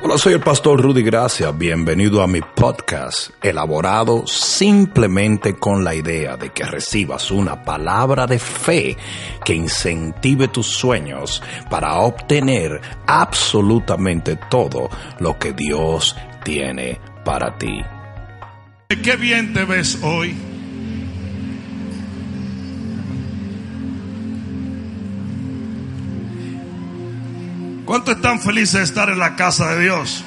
Hola, soy el pastor Rudy Gracia. Bienvenido a mi podcast, elaborado simplemente con la idea de que recibas una palabra de fe que incentive tus sueños para obtener absolutamente todo lo que Dios tiene para ti. Qué bien te ves hoy. ¿Cuántos están felices de estar en la casa de Dios?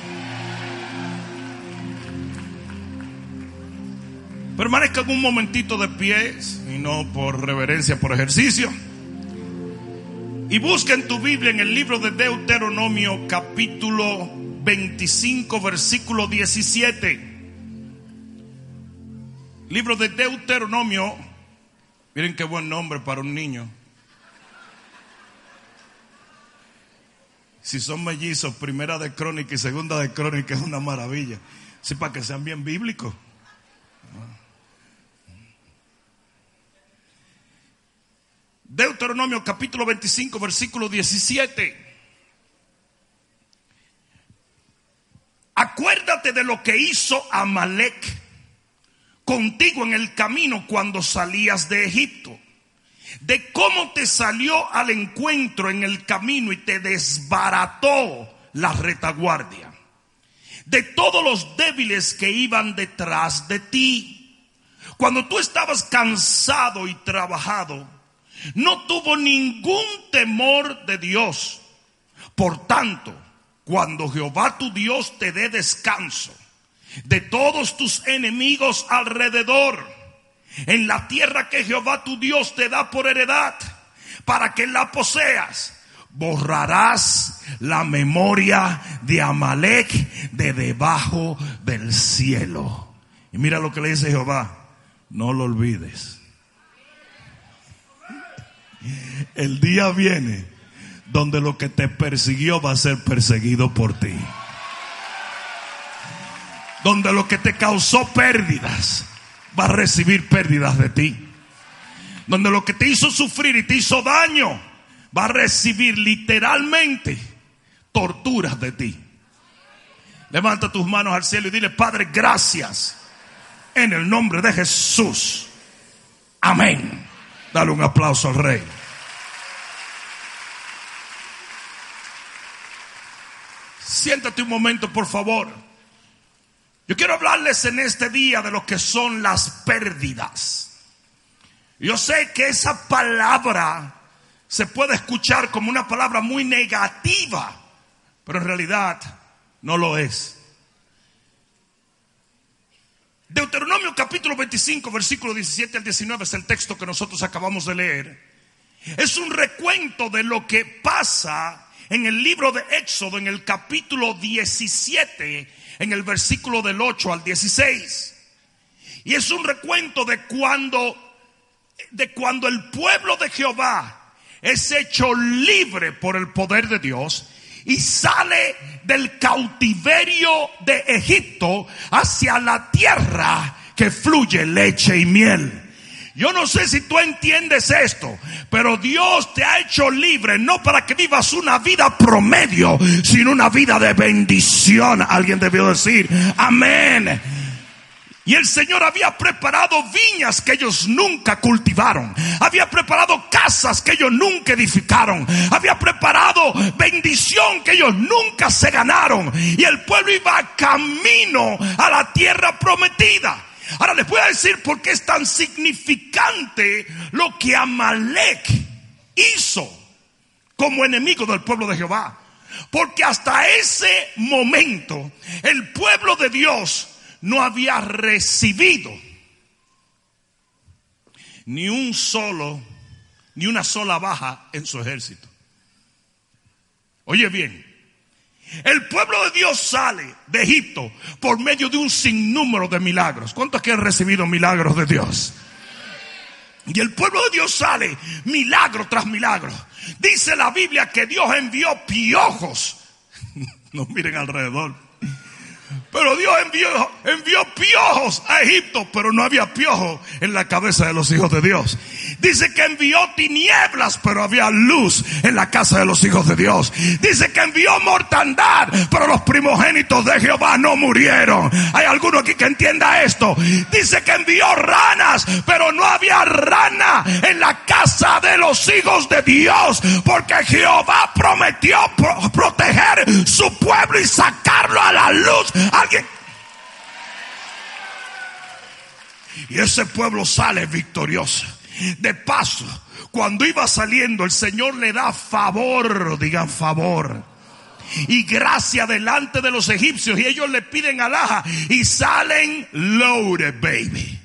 Permanezcan un momentito de pie y no por reverencia, por ejercicio. Y busquen tu Biblia en el libro de Deuteronomio capítulo 25 versículo 17. Libro de Deuteronomio. Miren qué buen nombre para un niño. Si son mellizos, primera de crónica y segunda de crónica es una maravilla. Sí, para que sean bien bíblicos. Deuteronomio capítulo 25, versículo 17. Acuérdate de lo que hizo Amalek contigo en el camino cuando salías de Egipto de cómo te salió al encuentro en el camino y te desbarató la retaguardia, de todos los débiles que iban detrás de ti. Cuando tú estabas cansado y trabajado, no tuvo ningún temor de Dios. Por tanto, cuando Jehová tu Dios te dé descanso de todos tus enemigos alrededor, en la tierra que Jehová tu Dios te da por heredad, para que la poseas. Borrarás la memoria de Amalek de debajo del cielo. Y mira lo que le dice Jehová, no lo olvides. El día viene donde lo que te persiguió va a ser perseguido por ti. Donde lo que te causó pérdidas va a recibir pérdidas de ti. Donde lo que te hizo sufrir y te hizo daño va a recibir literalmente torturas de ti. Levanta tus manos al cielo y dile, Padre, gracias. En el nombre de Jesús. Amén. Dale un aplauso al rey. Siéntate un momento, por favor. Yo quiero hablarles en este día de lo que son las pérdidas. Yo sé que esa palabra se puede escuchar como una palabra muy negativa, pero en realidad no lo es. Deuteronomio capítulo 25, versículo 17 al 19 es el texto que nosotros acabamos de leer. Es un recuento de lo que pasa en el libro de Éxodo, en el capítulo 17 en el versículo del 8 al 16. Y es un recuento de cuando, de cuando el pueblo de Jehová es hecho libre por el poder de Dios y sale del cautiverio de Egipto hacia la tierra que fluye leche y miel. Yo no sé si tú entiendes esto, pero Dios te ha hecho libre no para que vivas una vida promedio, sino una vida de bendición. Alguien debió decir, amén. Y el Señor había preparado viñas que ellos nunca cultivaron. Había preparado casas que ellos nunca edificaron. Había preparado bendición que ellos nunca se ganaron. Y el pueblo iba camino a la tierra prometida. Ahora les voy a decir por qué es tan significante lo que Amalek hizo como enemigo del pueblo de Jehová. Porque hasta ese momento el pueblo de Dios no había recibido ni un solo, ni una sola baja en su ejército. Oye bien, el pueblo de Dios sale de Egipto por medio de un sinnúmero de milagros. ¿Cuántos que han recibido milagros de Dios? Y el pueblo de Dios sale milagro tras milagro. Dice la Biblia que Dios envió piojos. No miren alrededor. Pero Dios envió, envió piojos a Egipto, pero no había piojos en la cabeza de los hijos de Dios. Dice que envió tinieblas, pero había luz en la casa de los hijos de Dios. Dice que envió mortandad, pero los primogénitos de Jehová no murieron. Hay alguno aquí que entienda esto. Dice que envió ranas, pero no había rana en la casa de los hijos de Dios, porque Jehová prometió proteger su pueblo y sacarlo a la luz Y ese pueblo sale victorioso. De paso, cuando iba saliendo, el Señor le da favor, digan favor. Y gracia delante de los egipcios. Y ellos le piden alhaja. Y salen loaded, baby.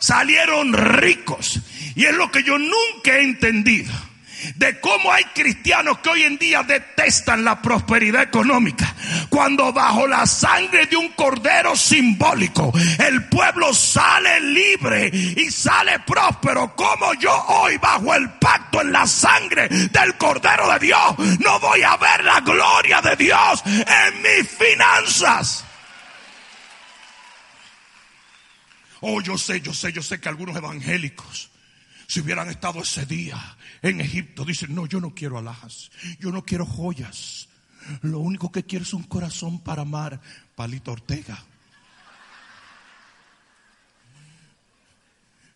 Salieron ricos. Y es lo que yo nunca he entendido de cómo hay cristianos que hoy en día detestan la prosperidad económica. Cuando bajo la sangre de un cordero simbólico el pueblo sale libre y sale próspero, como yo hoy bajo el pacto en la sangre del cordero de Dios no voy a ver la gloria de Dios en mis finanzas. Oh, yo sé, yo sé, yo sé que algunos evangélicos si hubieran estado ese día en Egipto, dicen, no, yo no quiero alhajas, yo no quiero joyas. Lo único que quiero es un corazón para amar. Palito Ortega.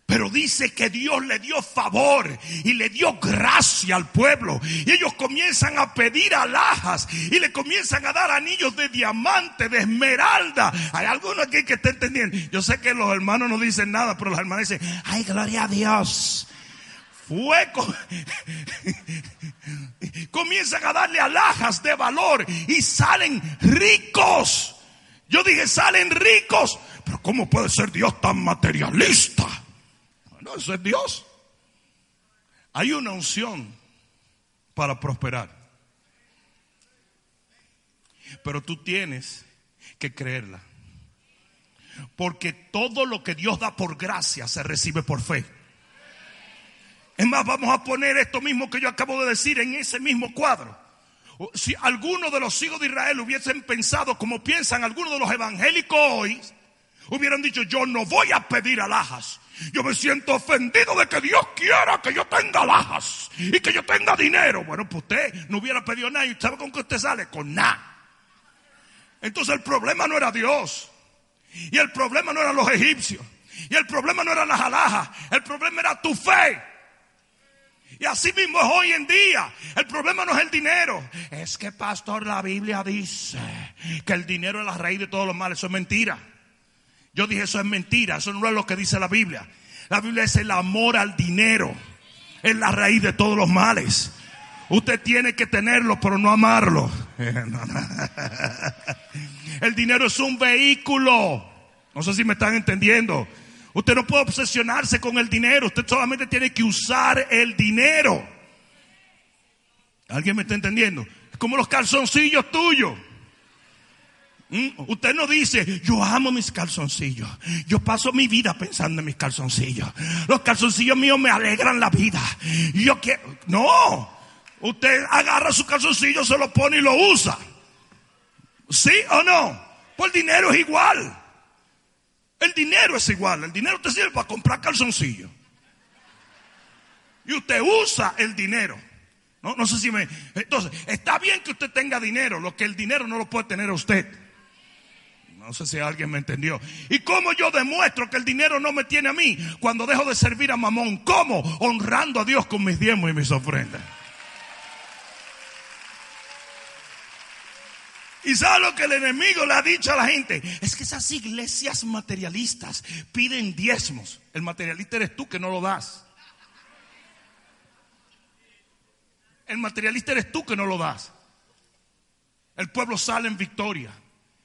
Pero dice que Dios le dio favor y le dio gracia al pueblo. Y ellos comienzan a pedir alhajas y le comienzan a dar anillos de diamante, de esmeralda. Hay alguno aquí que está entendiendo. Yo sé que los hermanos no dicen nada, pero los hermanos dicen, ay, gloria a Dios. Fuego. comienzan a darle alhajas de valor y salen ricos. Yo dije, salen ricos. Pero ¿cómo puede ser Dios tan materialista? No, eso es Dios. Hay una unción para prosperar. Pero tú tienes que creerla. Porque todo lo que Dios da por gracia se recibe por fe. Es más, vamos a poner esto mismo que yo acabo de decir en ese mismo cuadro. Si algunos de los hijos de Israel hubiesen pensado como piensan algunos de los evangélicos hoy, hubieran dicho, yo no voy a pedir alhajas. Yo me siento ofendido de que Dios quiera que yo tenga alhajas y que yo tenga dinero. Bueno, pues usted no hubiera pedido nada y ¿sabe con qué usted sale? Con nada. Entonces el problema no era Dios. Y el problema no eran los egipcios. Y el problema no eran las alhajas. El problema era tu fe. Y así mismo es hoy en día. El problema no es el dinero. Es que, pastor, la Biblia dice que el dinero es la raíz de todos los males. Eso es mentira. Yo dije, eso es mentira. Eso no es lo que dice la Biblia. La Biblia es el amor al dinero. Es la raíz de todos los males. Usted tiene que tenerlo, pero no amarlo. El dinero es un vehículo. No sé si me están entendiendo. Usted no puede obsesionarse con el dinero. Usted solamente tiene que usar el dinero. ¿Alguien me está entendiendo? Es como los calzoncillos tuyos. ¿Mm? Usted no dice, yo amo mis calzoncillos. Yo paso mi vida pensando en mis calzoncillos. Los calzoncillos míos me alegran la vida. Yo quiero, no. Usted agarra su calzoncillo, se lo pone y lo usa. ¿Sí o no? El dinero es igual. El dinero es igual. El dinero te sirve para comprar calzoncillos. Y usted usa el dinero. No, no sé si me. Entonces, está bien que usted tenga dinero. Lo que el dinero no lo puede tener usted. No sé si alguien me entendió. ¿Y cómo yo demuestro que el dinero no me tiene a mí cuando dejo de servir a mamón? ¿Cómo? Honrando a Dios con mis diezmos y mis ofrendas. ¿Y sabe lo que el enemigo le ha dicho a la gente? Es que esas iglesias materialistas piden diezmos. El materialista eres tú que no lo das. El materialista eres tú que no lo das. El pueblo sale en victoria.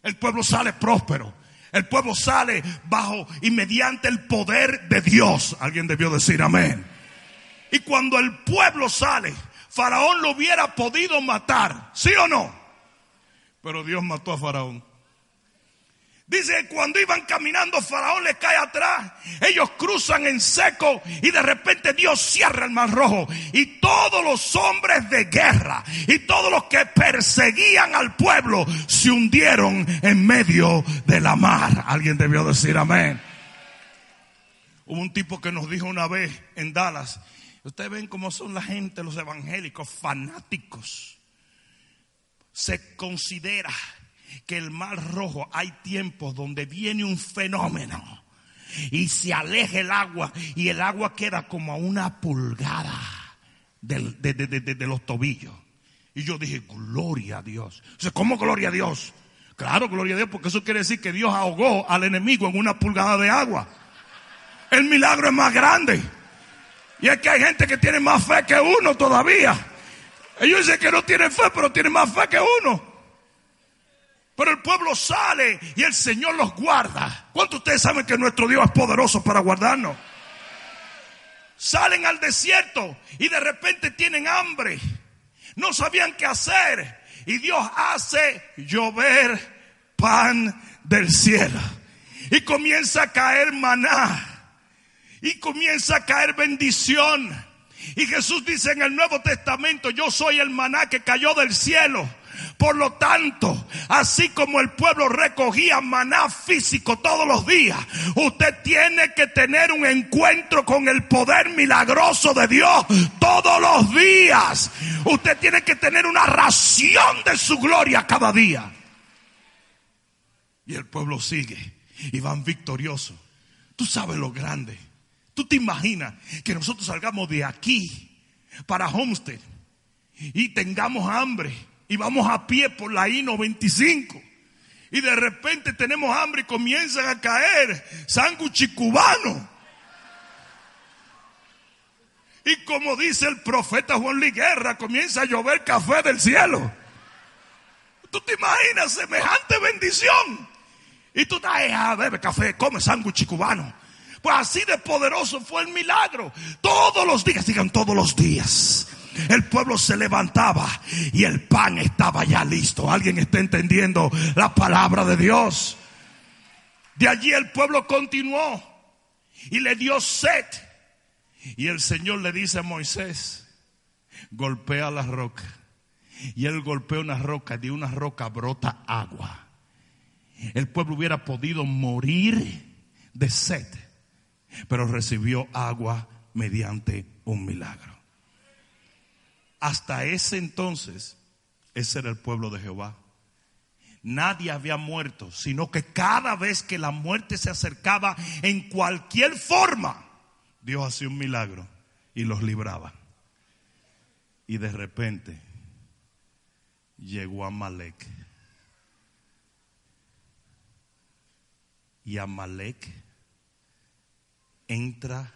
El pueblo sale próspero. El pueblo sale bajo y mediante el poder de Dios. Alguien debió decir amén. Y cuando el pueblo sale, Faraón lo hubiera podido matar. ¿Sí o no? Pero Dios mató a Faraón. Dice cuando iban caminando, Faraón les cae atrás. Ellos cruzan en seco y de repente Dios cierra el mar rojo. Y todos los hombres de guerra y todos los que perseguían al pueblo se hundieron en medio de la mar. Alguien debió decir amén. Hubo un tipo que nos dijo una vez en Dallas. Ustedes ven cómo son la gente, los evangélicos, fanáticos. Se considera que el mar rojo hay tiempos donde viene un fenómeno y se aleja el agua y el agua queda como a una pulgada de, los tobillos. Y yo dije, gloria a Dios. ¿Cómo gloria a Dios? Claro, gloria a Dios, porque eso quiere decir que Dios ahogó al enemigo en una pulgada de agua. El milagro es más grande. Y es que hay gente que tiene más fe que uno todavía. Ellos dicen que no tienen fe, pero tienen más fe que uno. Pero el pueblo sale y el Señor los guarda. ¿Cuántos ustedes saben que nuestro Dios es poderoso para guardarnos? Salen al desierto y de repente tienen hambre. No sabían qué hacer. Y Dios hace llover pan del cielo. Y comienza a caer maná. Y comienza a caer bendición. Y Jesús dice en el Nuevo Testamento, yo soy el maná que cayó del cielo por lo tanto, así como el pueblo recogía maná físico todos los días, usted tiene que tener un encuentro con el poder milagroso de Dios todos los días. Usted tiene que tener una ración de su gloria cada día. Y el pueblo sigue y van victoriosos. Tú sabes lo grande. Tú te imaginas que nosotros salgamos de aquí para Homestead y tengamos hambre y vamos a pie por la I-95. Y de repente tenemos hambre y comienzan a caer sándwiches cubanos. Y como dice el profeta Juan Liguerra, comienza a llover café del cielo. ¿Tú te imaginas semejante bendición? Y tú estás, a bebe café, come sándwich cubano. Pues así de poderoso fue el milagro. Todos los días, digan todos los días el pueblo se levantaba y el pan estaba ya listo. ¿Alguien está entendiendo la palabra de Dios? De allí el pueblo continuó y le dio sed. Y el Señor le dice a Moisés, golpea la roca. Y él golpea una roca, de una roca brota agua. El pueblo hubiera podido morir de sed, pero recibió agua mediante un milagro. Hasta ese entonces, ese era el pueblo de Jehová. Nadie había muerto, sino que cada vez que la muerte se acercaba en cualquier forma, Dios hacía un milagro y los libraba. Y de repente llegó Amalek. Y Amalek entra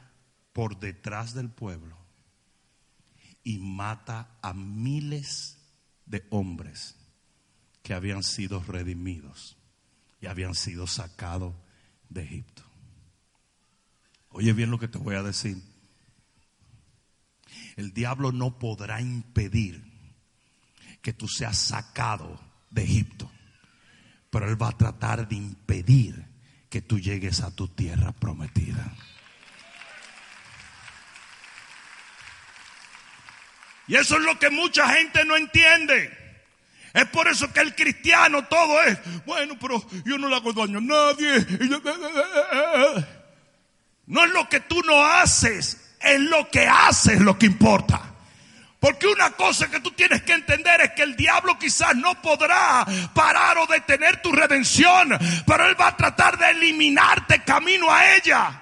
por detrás del pueblo y mata a miles de hombres que habían sido redimidos y habían sido sacados de Egipto. Oye bien lo que te voy a decir. El diablo no podrá impedir que tú seas sacado de Egipto, pero él va a tratar de impedir que tú llegues a tu tierra prometida. Y eso es lo que mucha gente no entiende. Es por eso que el cristiano todo es, bueno, pero yo no le hago daño a nadie. No es lo que tú no haces, es lo que haces lo que importa. Porque una cosa que tú tienes que entender es que el diablo quizás no podrá parar o detener tu redención, pero él va a tratar de eliminarte camino a ella.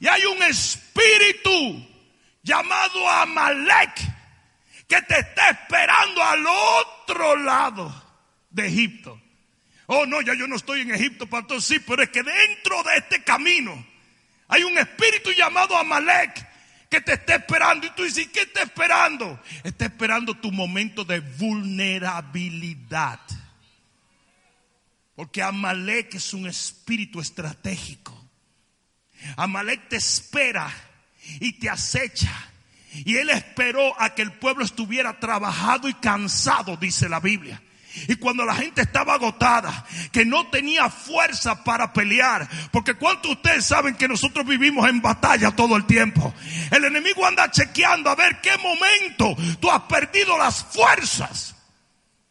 Y hay un espíritu llamado Amalek que te está esperando al otro lado de Egipto. Oh, no, ya yo no estoy en Egipto, pastor, sí, pero es que dentro de este camino hay un espíritu llamado Amalek que te está esperando. Y tú dices, ¿qué está esperando? Está esperando tu momento de vulnerabilidad. Porque Amalek es un espíritu estratégico. Amalek te espera y te acecha y él esperó a que el pueblo estuviera trabajado y cansado, dice la Biblia. Y cuando la gente estaba agotada, que no tenía fuerza para pelear, porque cuántos de ustedes saben que nosotros vivimos en batalla todo el tiempo. El enemigo anda chequeando a ver qué momento tú has perdido las fuerzas.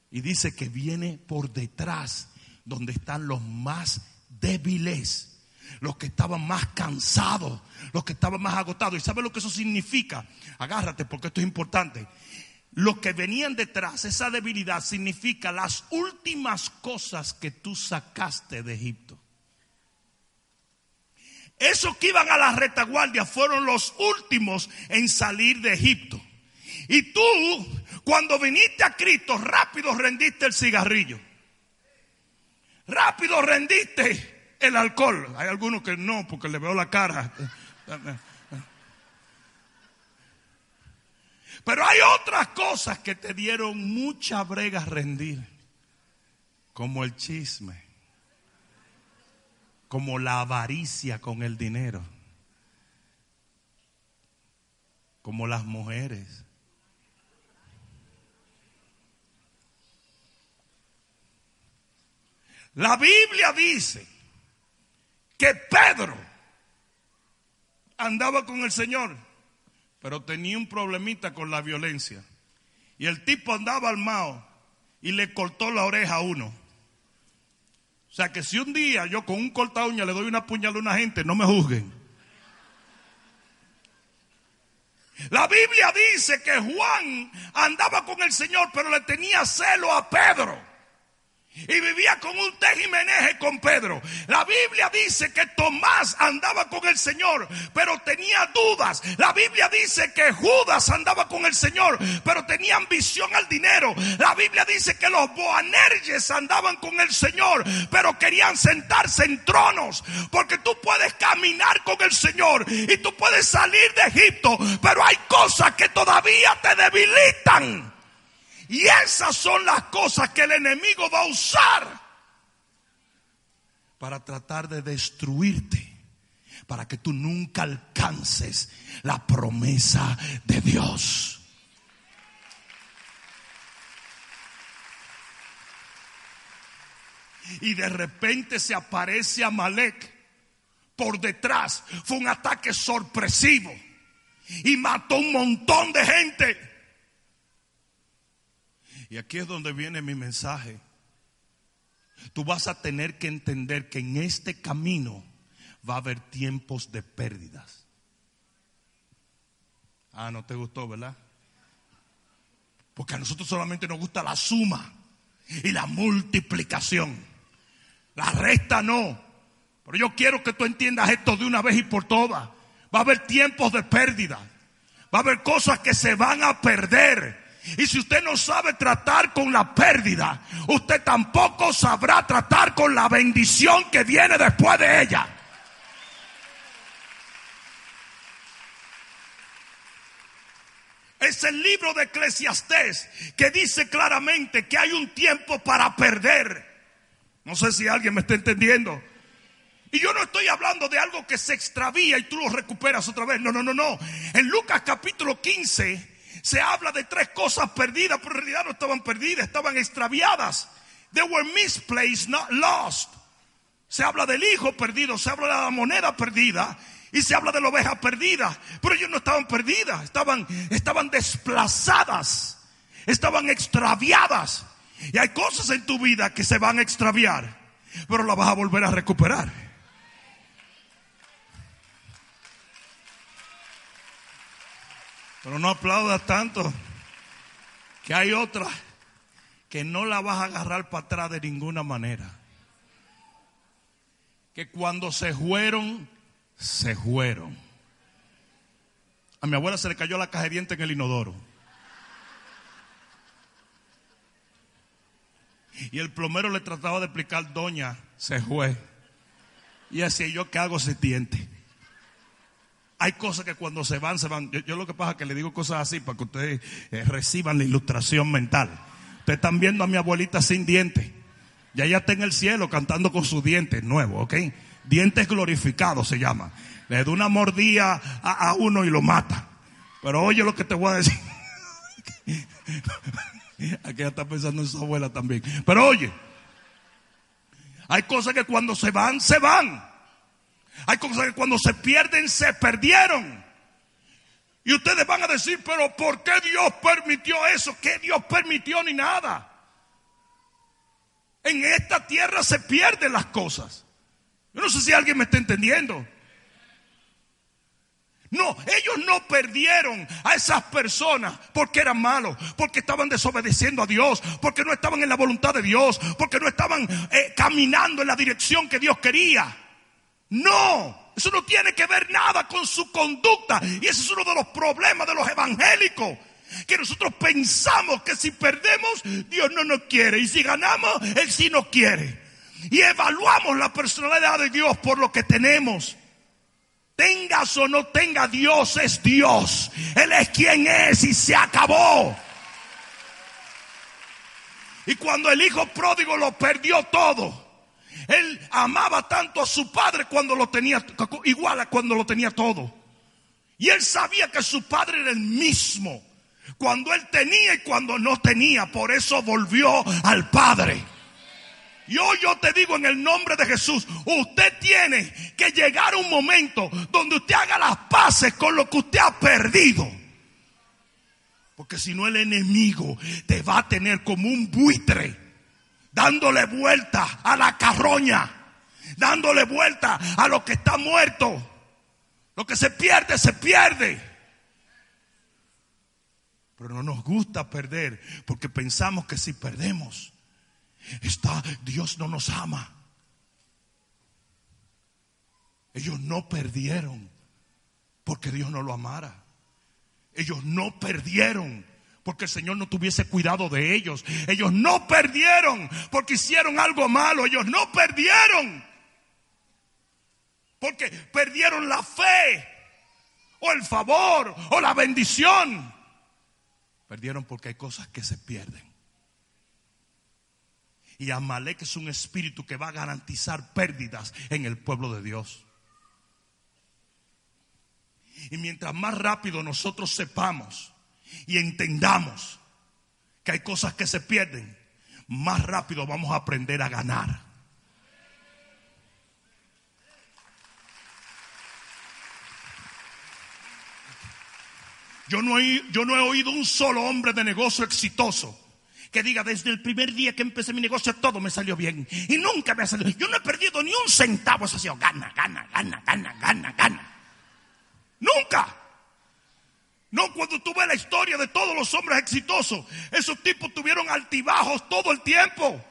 Y dice que viene por detrás, donde están los más débiles, los que estaban más cansados, los que estaban más agotados. ¿Y sabe lo que eso significa? Agárrate porque esto es importante. Los que venían detrás, esa debilidad significa las últimas cosas que tú sacaste de Egipto. Esos que iban a la retaguardia fueron los últimos en salir de Egipto. Y tú, cuando viniste a Cristo, rápido rendiste el cigarrillo. Rápido rendiste el alcohol. Hay algunos que no, porque le veo la cara. Pero hay otras cosas que te dieron mucha brega rendir, como el chisme, como la avaricia con el dinero, como las mujeres. La Biblia dice que Pedro andaba con el Señor pero tenía un problemita con la violencia. Y el tipo andaba armado y le cortó la oreja a uno. O sea que si un día yo con un corta uña le doy una puñalada a una gente, no me juzguen. La Biblia dice que Juan andaba con el Señor, pero le tenía celo a Pedro y vivía con un tejimeneje con Pedro. La Biblia dice que Tomás andaba con el Señor, pero tenía dudas. La Biblia dice que Judas andaba con el Señor, pero tenía ambición al dinero. La Biblia dice que los boanerges andaban con el Señor, pero querían sentarse en tronos, porque tú puedes caminar con el Señor y tú puedes salir de Egipto, pero hay cosas que todavía te debilitan. Y esas son las cosas que el enemigo va a usar para tratar de destruirte, para que tú nunca alcances la promesa de Dios. Y de repente se aparece Amalek por detrás. Fue un ataque sorpresivo. Y mató un montón de gente. Y aquí es donde viene mi mensaje. Tú vas a tener que entender que en este camino va a haber tiempos de pérdidas. Ah, no te gustó, ¿verdad? Porque a nosotros solamente nos gusta la suma y la multiplicación. La resta no. Pero yo quiero que tú entiendas esto de una vez y por todas. Va a haber tiempos de pérdida. Va a haber cosas que se van a perder. Y si usted no sabe tratar con la pérdida, usted tampoco sabrá tratar con la bendición que viene después de ella. Es el libro de Eclesiastés que dice claramente que hay un tiempo para perder. No sé si alguien me está entendiendo. Y yo no estoy hablando de algo que se extravía y tú lo recuperas otra vez. No, no, no, no. En Lucas capítulo 15 se habla de tres cosas perdidas, pero en realidad no estaban perdidas, estaban extraviadas. They were misplaced, not lost. Se habla del hijo perdido, se habla de la moneda perdida y se habla de la oveja perdida. Pero ellos no estaban perdidas, estaban, estaban desplazadas, estaban extraviadas. Y hay cosas en tu vida que se van a extraviar, pero las vas a volver a recuperar. Pero no aplaudas tanto, que hay otra que no la vas a agarrar para atrás de ninguna manera. Que cuando se fueron, se fueron. A mi abuela se le cayó la caja en el inodoro. Y el plomero le trataba de explicar, doña, se fue. Y así yo qué hago se tiente. Hay cosas que cuando se van, se van. Yo, lo que pasa es que le digo cosas así para que ustedes eh, reciban la ilustración mental. Ustedes están viendo a mi abuelita sin dientes. Ya ella está en el cielo cantando con sus dientes nuevos, ¿ok? Dientes glorificados se llama. Le da una mordida a, a uno y lo mata. Pero oye lo que te voy a decir. Aquella está pensando en su abuela también. Pero oye, hay cosas que cuando se van, se van. Hay cosas que cuando se pierden, se perdieron. Y ustedes van a decir, pero ¿por qué Dios permitió eso? ¿Qué Dios permitió ni nada? En esta tierra se pierden las cosas. Yo no sé si alguien me está entendiendo. No, ellos no perdieron a esas personas porque eran malos, porque estaban desobedeciendo a Dios, porque no estaban en la voluntad de Dios, porque no estaban eh, caminando en la dirección que Dios quería. No, eso no tiene que ver nada con su conducta. Y ese es uno de los problemas de los evangélicos. Que nosotros pensamos que si perdemos, Dios no nos quiere. Y si ganamos, Él sí nos quiere. Y evaluamos la personalidad de Dios por lo que tenemos. Tengas o no tenga, Dios es Dios. Él es quien es y se acabó. Y cuando el hijo pródigo lo perdió todo, él amaba tanto a su padre cuando lo tenía, igual a cuando lo tenía todo. Y él sabía que su padre era el mismo. Cuando él tenía y cuando no tenía. Por eso volvió al padre. Y hoy yo te digo en el nombre de Jesús, usted tiene que llegar a un momento donde usted haga las paces con lo que usted ha perdido. Porque si no el enemigo te va a tener como un buitre, dándole vuelta a la carroña, dándole vuelta a lo que está muerto. Lo que se pierde, se pierde. Pero no nos gusta perder porque pensamos que si perdemos, está, Dios no nos ama. Ellos no perdieron porque Dios no lo amara. Ellos no perdieron porque el Señor no tuviese cuidado de ellos. Ellos no perdieron porque hicieron algo malo. Ellos no perdieron porque perdieron la fe o el favor o la bendición. Perdieron porque hay cosas que se pierden. Y Amalek es un espíritu que va a garantizar pérdidas en el pueblo de Dios. Y mientras más rápido nosotros sepamos y entendamos que hay cosas que se pierden, más rápido vamos a aprender a ganar. Yo no, he, yo no he oído un solo hombre de negocio exitoso que diga, desde el primer día que empecé mi negocio todo me salió bien. Y nunca me ha salido. Yo no he perdido ni un centavo. Eso ha sido gana, gana, gana, gana, gana, gana. Nunca. No, cuando tú ves la historia de todos los hombres exitosos, esos tipos tuvieron altibajos todo el tiempo.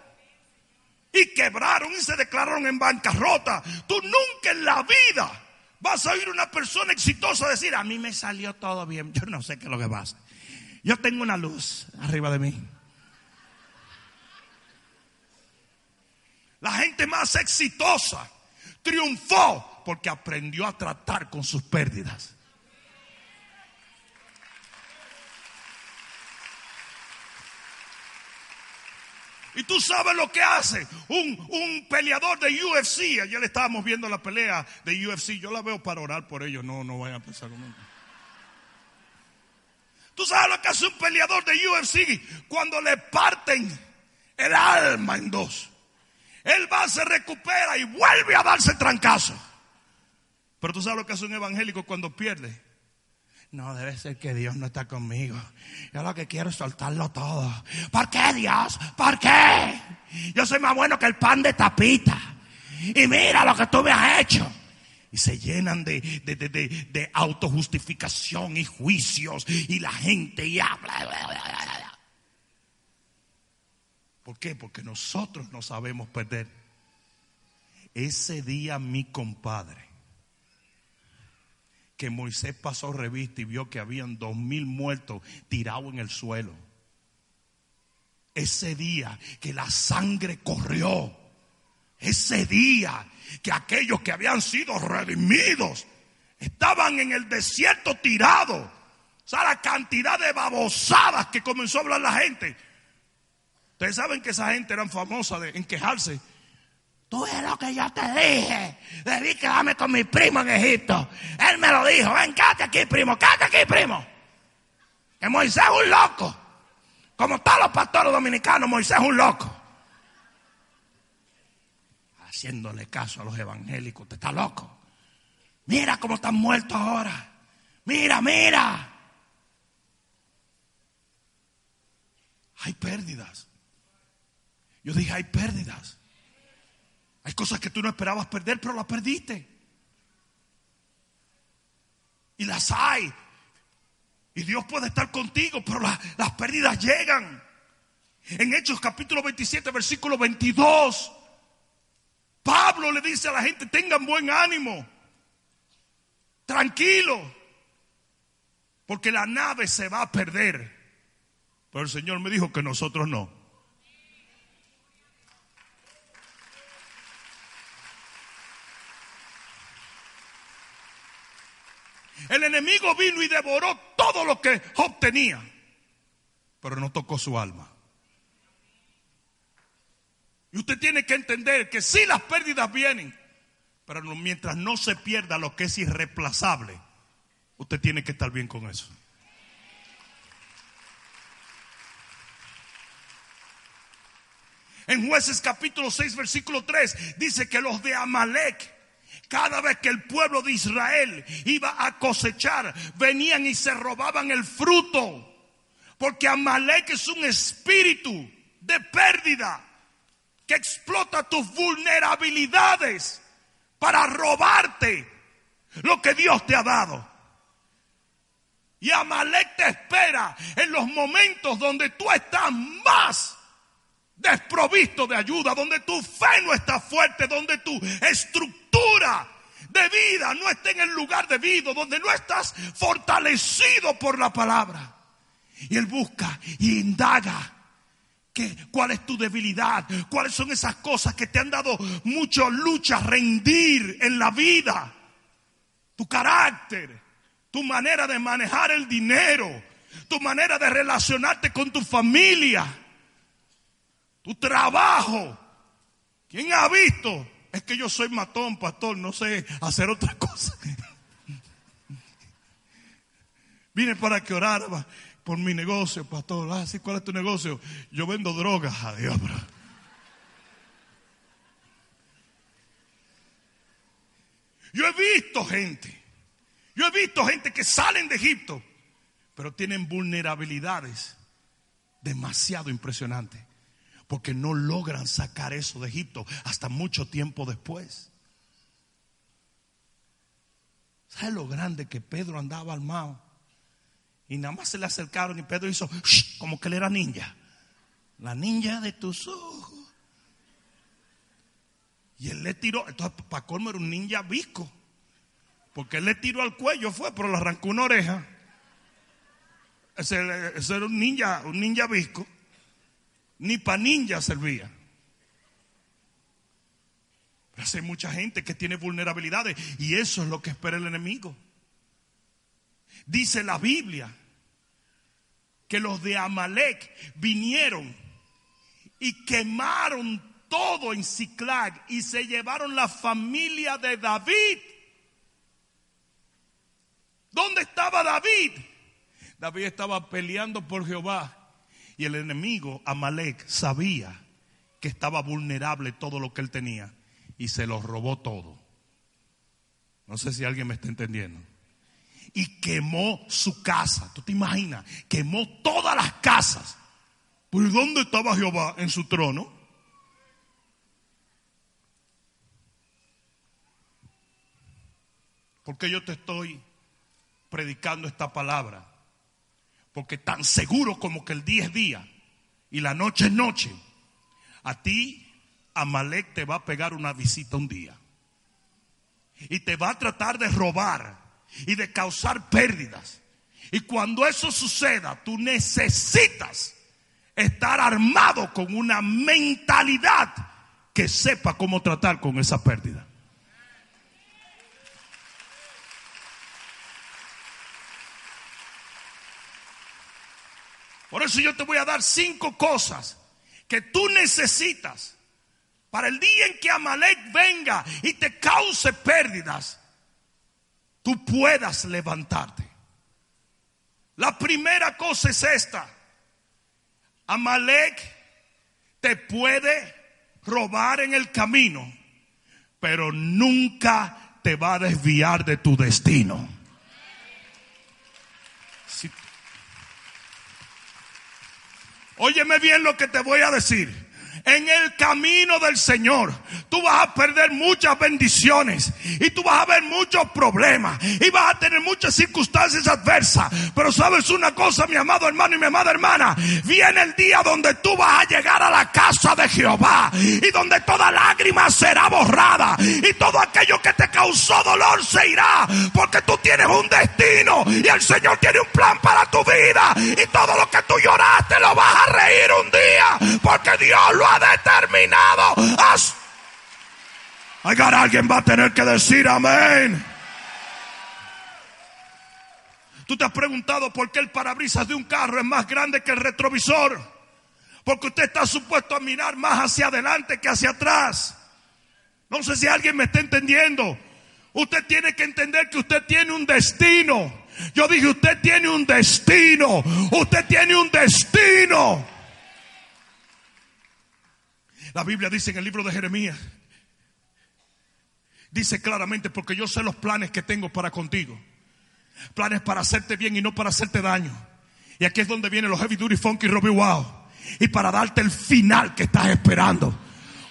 Y quebraron y se declararon en bancarrota. Tú nunca en la vida vas a oír una persona exitosa decir, a mí me salió todo bien. Yo no sé qué es lo que pasa. Yo tengo una luz arriba de mí. La gente más exitosa triunfó porque aprendió a tratar con sus pérdidas. Y tú sabes lo que hace un, peleador de UFC. Ayer le estábamos viendo la pelea de UFC. Yo la veo para orar por ellos. No, no vayan a pensar conmigo. Tú sabes lo que hace un peleador de UFC cuando le parten el alma en dos. Él va, se recupera y vuelve a darse trancazo. Pero tú sabes lo que hace un evangélico cuando pierde. No, debe ser que Dios no está conmigo. Yo lo que quiero es soltarlo todo. ¿Por qué Dios? ¿Por qué? Yo soy más bueno que el pan de tapita. Y mira lo que tú me has hecho. Y se llenan de, de, de, de autojustificación y juicios. Y la gente y habla. ¿Por qué? Porque nosotros no sabemos perder. Ese día mi compadre, que Moisés pasó revista y vio que habían dos mil muertos tirados en el suelo. Ese día que la sangre corrió. Ese día que aquellos que habían sido redimidos estaban en el desierto tirados. O sea, la cantidad de babosadas que comenzó a hablar la gente. Ustedes saben que esa gente eran famosa en quejarse. Tú es lo que yo te dije. Debí quedarme con mi primo en Egipto. Él me lo dijo. Ven, quédate aquí, primo. Quédate aquí, primo. Que Moisés es un loco. Como todos los pastores dominicanos, Moisés es un loco. Haciéndole caso a los evangélicos, usted está loco. Mira cómo están muertos ahora. Mira, mira. Hay pérdidas. Yo dije, hay pérdidas. Hay cosas que tú no esperabas perder, pero las perdiste. Y las hay. Y Dios puede estar contigo, pero las pérdidas llegan. En Hechos capítulo 27, versículo 22, Pablo le dice a la gente, tengan buen ánimo, tranquilo, porque la nave se va a perder. Pero el Señor me dijo que nosotros no. El enemigo vino y devoró todo lo que obtenía, pero no tocó su alma. Y usted tiene que entender que sí las pérdidas vienen, pero mientras no se pierda lo que es irreemplazable, usted tiene que estar bien con eso. En jueces capítulo 6, versículo 3, dice que los de Amalek cada vez que el pueblo de Israel iba a cosechar, venían y se robaban el fruto. Porque Amalek es un espíritu de pérdida que explota tus vulnerabilidades para robarte lo que Dios te ha dado. Y Amalek te espera en los momentos donde tú estás más desprovisto de ayuda, donde tu fe no está fuerte, donde tu estructura de vida no está en el lugar debido, donde no estás fortalecido por la palabra. Y Él busca y indaga. Que, ¿Cuál es tu debilidad? ¿Cuáles son esas cosas que te han dado mucha lucha, rendir en la vida? Tu carácter, tu manera de manejar el dinero, tu manera de relacionarte con tu familia tu trabajo. ¿Quién ha visto? Es que yo soy matón, pastor, no sé hacer otra cosa. Vine para que orara por mi negocio, pastor. Ah, sí, ¿cuál es tu negocio? Yo vendo drogas, adiós, bro. Yo he visto gente, yo he visto gente que salen de Egipto, pero tienen vulnerabilidades demasiado impresionantes porque no logran sacar eso de Egipto hasta mucho tiempo después. ¿Sabes lo grande que Pedro andaba armado? Y nada más se le acercaron y Pedro hizo como que él era ninja. La ninja de tus ojos. Y él le tiró, entonces para colmo era un ninja visco. Porque él le tiró al cuello, fue, pero le arrancó una oreja. Ese, era un ninja, un ninja visco ni para ninja servía. Pero hay mucha gente que tiene vulnerabilidades y eso es lo que espera el enemigo. Dice la Biblia que los de Amalek vinieron y quemaron todo en Ciclag y se llevaron la familia de David. ¿Dónde estaba David? David estaba peleando por Jehová y el enemigo, Amalek, sabía que estaba vulnerable todo lo que él tenía y se lo robó todo. No sé si alguien me está entendiendo. Y quemó su casa. ¿Tú te imaginas? Quemó todas las casas. ¿Por dónde estaba Jehová en su trono? Porque yo te estoy predicando esta palabra? Porque tan seguro como que el día es día y la noche es noche, a ti Amalek te va a pegar una visita un día. Y te va a tratar de robar y de causar pérdidas. Y cuando eso suceda, tú necesitas estar armado con una mentalidad que sepa cómo tratar con esa pérdida. Por eso yo te voy a dar cinco cosas que tú necesitas para el día en que Amalek venga y te cause pérdidas, tú puedas levantarte. La primera cosa es esta. Amalek te puede robar en el camino, pero nunca te va a desviar de tu destino. Óyeme bien lo que te voy a decir. En el camino del Señor, tú vas a perder muchas bendiciones y tú vas a ver muchos problemas y vas a tener muchas circunstancias adversas. Pero sabes una cosa, mi amado hermano y mi amada hermana, viene el día donde tú vas a llegar a la casa de Jehová y donde toda lágrima será borrada y todo aquello que te causó dolor se irá porque tú tienes un destino y el Señor tiene un plan para tu vida y todo lo que tú lloraste lo vas a reír un día porque Dios lo ha determinado. Oigan, alguien va a tener que decir amén. Tú te has preguntado por qué el parabrisas de un carro es más grande que el retrovisor. Porque usted está supuesto a mirar más hacia adelante que hacia atrás. No sé si alguien me está entendiendo. Usted tiene que entender que usted tiene un destino. Yo dije, usted tiene un destino. Usted tiene un destino. La Biblia dice en el libro de Jeremías, dice claramente, porque yo sé los planes que tengo para contigo. Planes para hacerte bien y no para hacerte daño. Y aquí es donde vienen los Heavy Duty Funky Robbie Wow. Y para darte el final que estás esperando.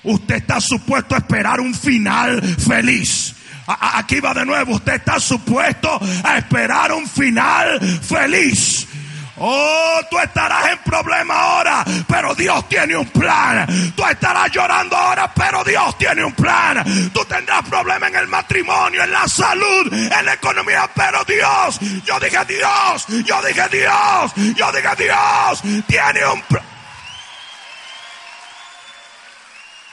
Usted está supuesto a esperar un final feliz. Aquí va de nuevo. Usted está supuesto a esperar un final feliz. Oh, tú estarás en problema ahora, pero Dios tiene un plan. Tú estarás llorando ahora, pero Dios tiene un plan. Tú tendrás problemas en el matrimonio, en la salud, en la economía, pero Dios, yo dije Dios, yo dije Dios, yo dije Dios, tiene un plan.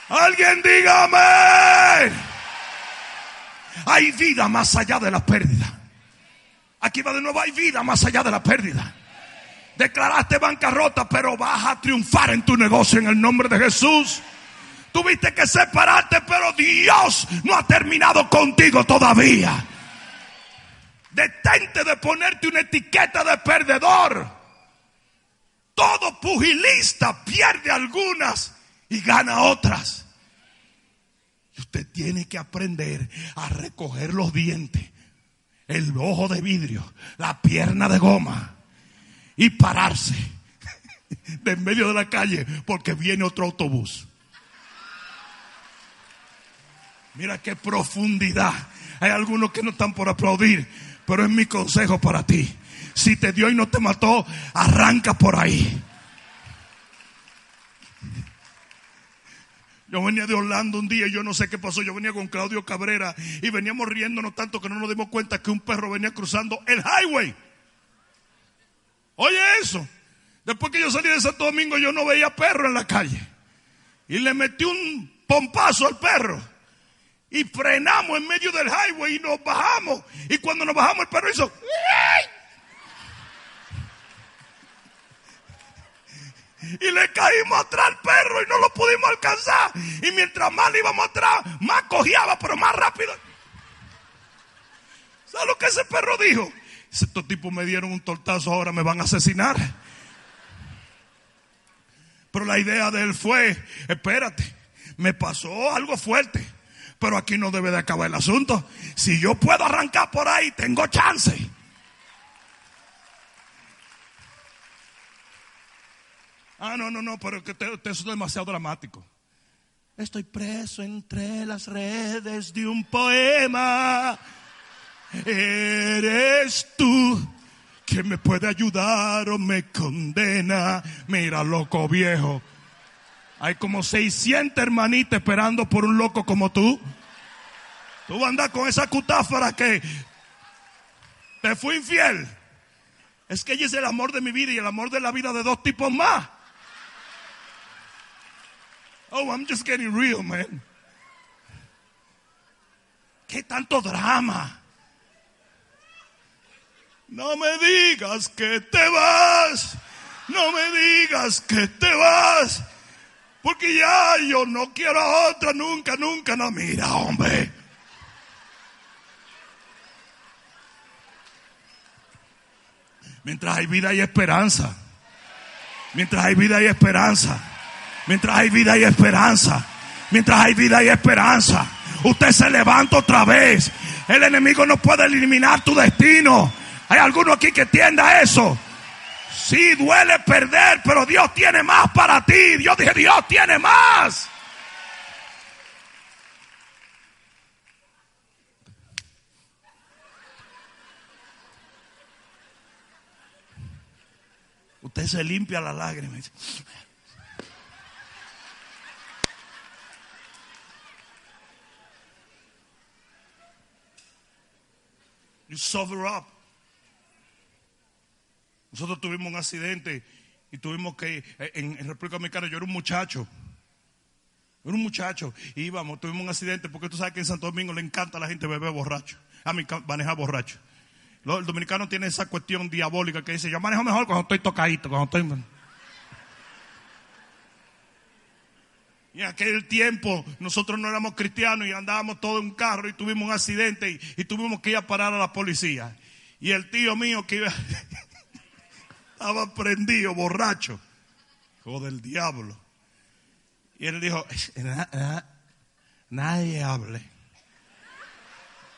Alguien diga amén. Hay vida más allá de la pérdida. Aquí va de nuevo, hay vida más allá de la pérdida. Declaraste bancarrota, pero vas a triunfar en tu negocio en el nombre de Jesús. Tuviste que separarte, pero Dios no ha terminado contigo todavía. Detente de ponerte una etiqueta de perdedor. Todo pugilista pierde algunas y gana otras. Y usted tiene que aprender a recoger los dientes, el ojo de vidrio, la pierna de goma y pararse de en medio de la calle porque viene otro autobús. Mira qué profundidad. Hay algunos que no están por aplaudir, pero es mi consejo para ti. Si te dio y no te mató, arranca por ahí. Yo venía de Orlando un día y yo no sé qué pasó. Yo venía con Claudio Cabrera y veníamos riéndonos tanto que no nos dimos cuenta que un perro venía cruzando el highway. Oye eso. Después que yo salí de Santo Domingo yo no veía perro en la calle. Y le metí un pompazo al perro. Y frenamos en medio del highway y nos bajamos. Y cuando nos bajamos el perro hizo... Y le caímos atrás al perro y no lo pudimos alcanzar. Y mientras más le íbamos atrás, más cojeaba, pero más rápido. ¿Sabes lo que ese perro dijo? Dice, Estos tipos me dieron un tortazo, ahora me van a asesinar. Pero la idea de él fue, espérate, me pasó algo fuerte, pero aquí no debe de acabar el asunto. Si yo puedo arrancar por ahí, tengo chance. Ah, no, no, no, pero que te, te- eso es demasiado dramático. Estoy preso entre las redes de un poema. Eres tú que me puede ayudar o me condena. Mira, loco viejo. Hay como 600 hermanitas esperando por un loco como tú. Tú vas a andar con esa cutáfara que te fui infiel. Es que ella es el amor de mi vida y el amor de la vida de dos tipos más. Oh, I'm just getting real, man. ¿Qué tanto drama? No me digas que te vas. No me digas que te vas. Porque ya yo no quiero a otra nunca, nunca. No, mira, hombre. Mientras hay vida hay esperanza. Mientras hay vida y esperanza. Mientras hay vida y esperanza. Mientras hay vida y esperanza. Usted se levanta otra vez. El enemigo no puede eliminar tu destino. Hay alguno aquí que entienda eso. Sí, duele perder, pero Dios tiene más para ti. Dios dije, Dios tiene más. Usted se limpia la lágrima. You sober up. Nosotros tuvimos un accidente y tuvimos que, en, República Dominicana, yo era un muchacho. Era un muchacho. Íbamos, tuvimos un accidente porque tú sabes que en Santo Domingo le encanta a la gente beber borracho. A mí manejar borracho. El dominicano tiene esa cuestión diabólica que dice, yo manejo mejor cuando estoy tocadito, cuando estoy... Y en aquel tiempo nosotros no éramos cristianos y andábamos todo en un carro y tuvimos un accidente y, y tuvimos que ir a parar a la policía. Y el tío mío que iba, estaba prendido, borracho, hijo del diablo. Y él dijo, nadie hable.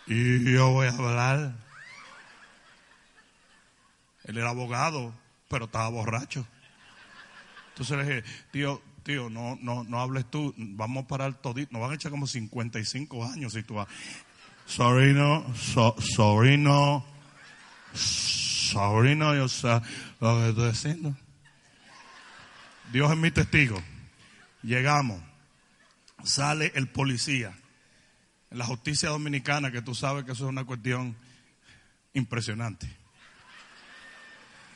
Y yo voy a hablar. Él era abogado, pero estaba borracho. Entonces le dije, tío, tío, no, no, no hables tú, vamos a parar todito, nos van a echar como 55 años si tú vas. Sorry, no, no, sorry, no, yo sé lo que estoy diciendo. Dios es mi testigo. Llegamos, sale el policía. En la justicia dominicana, que tú sabes que eso es una cuestión impresionante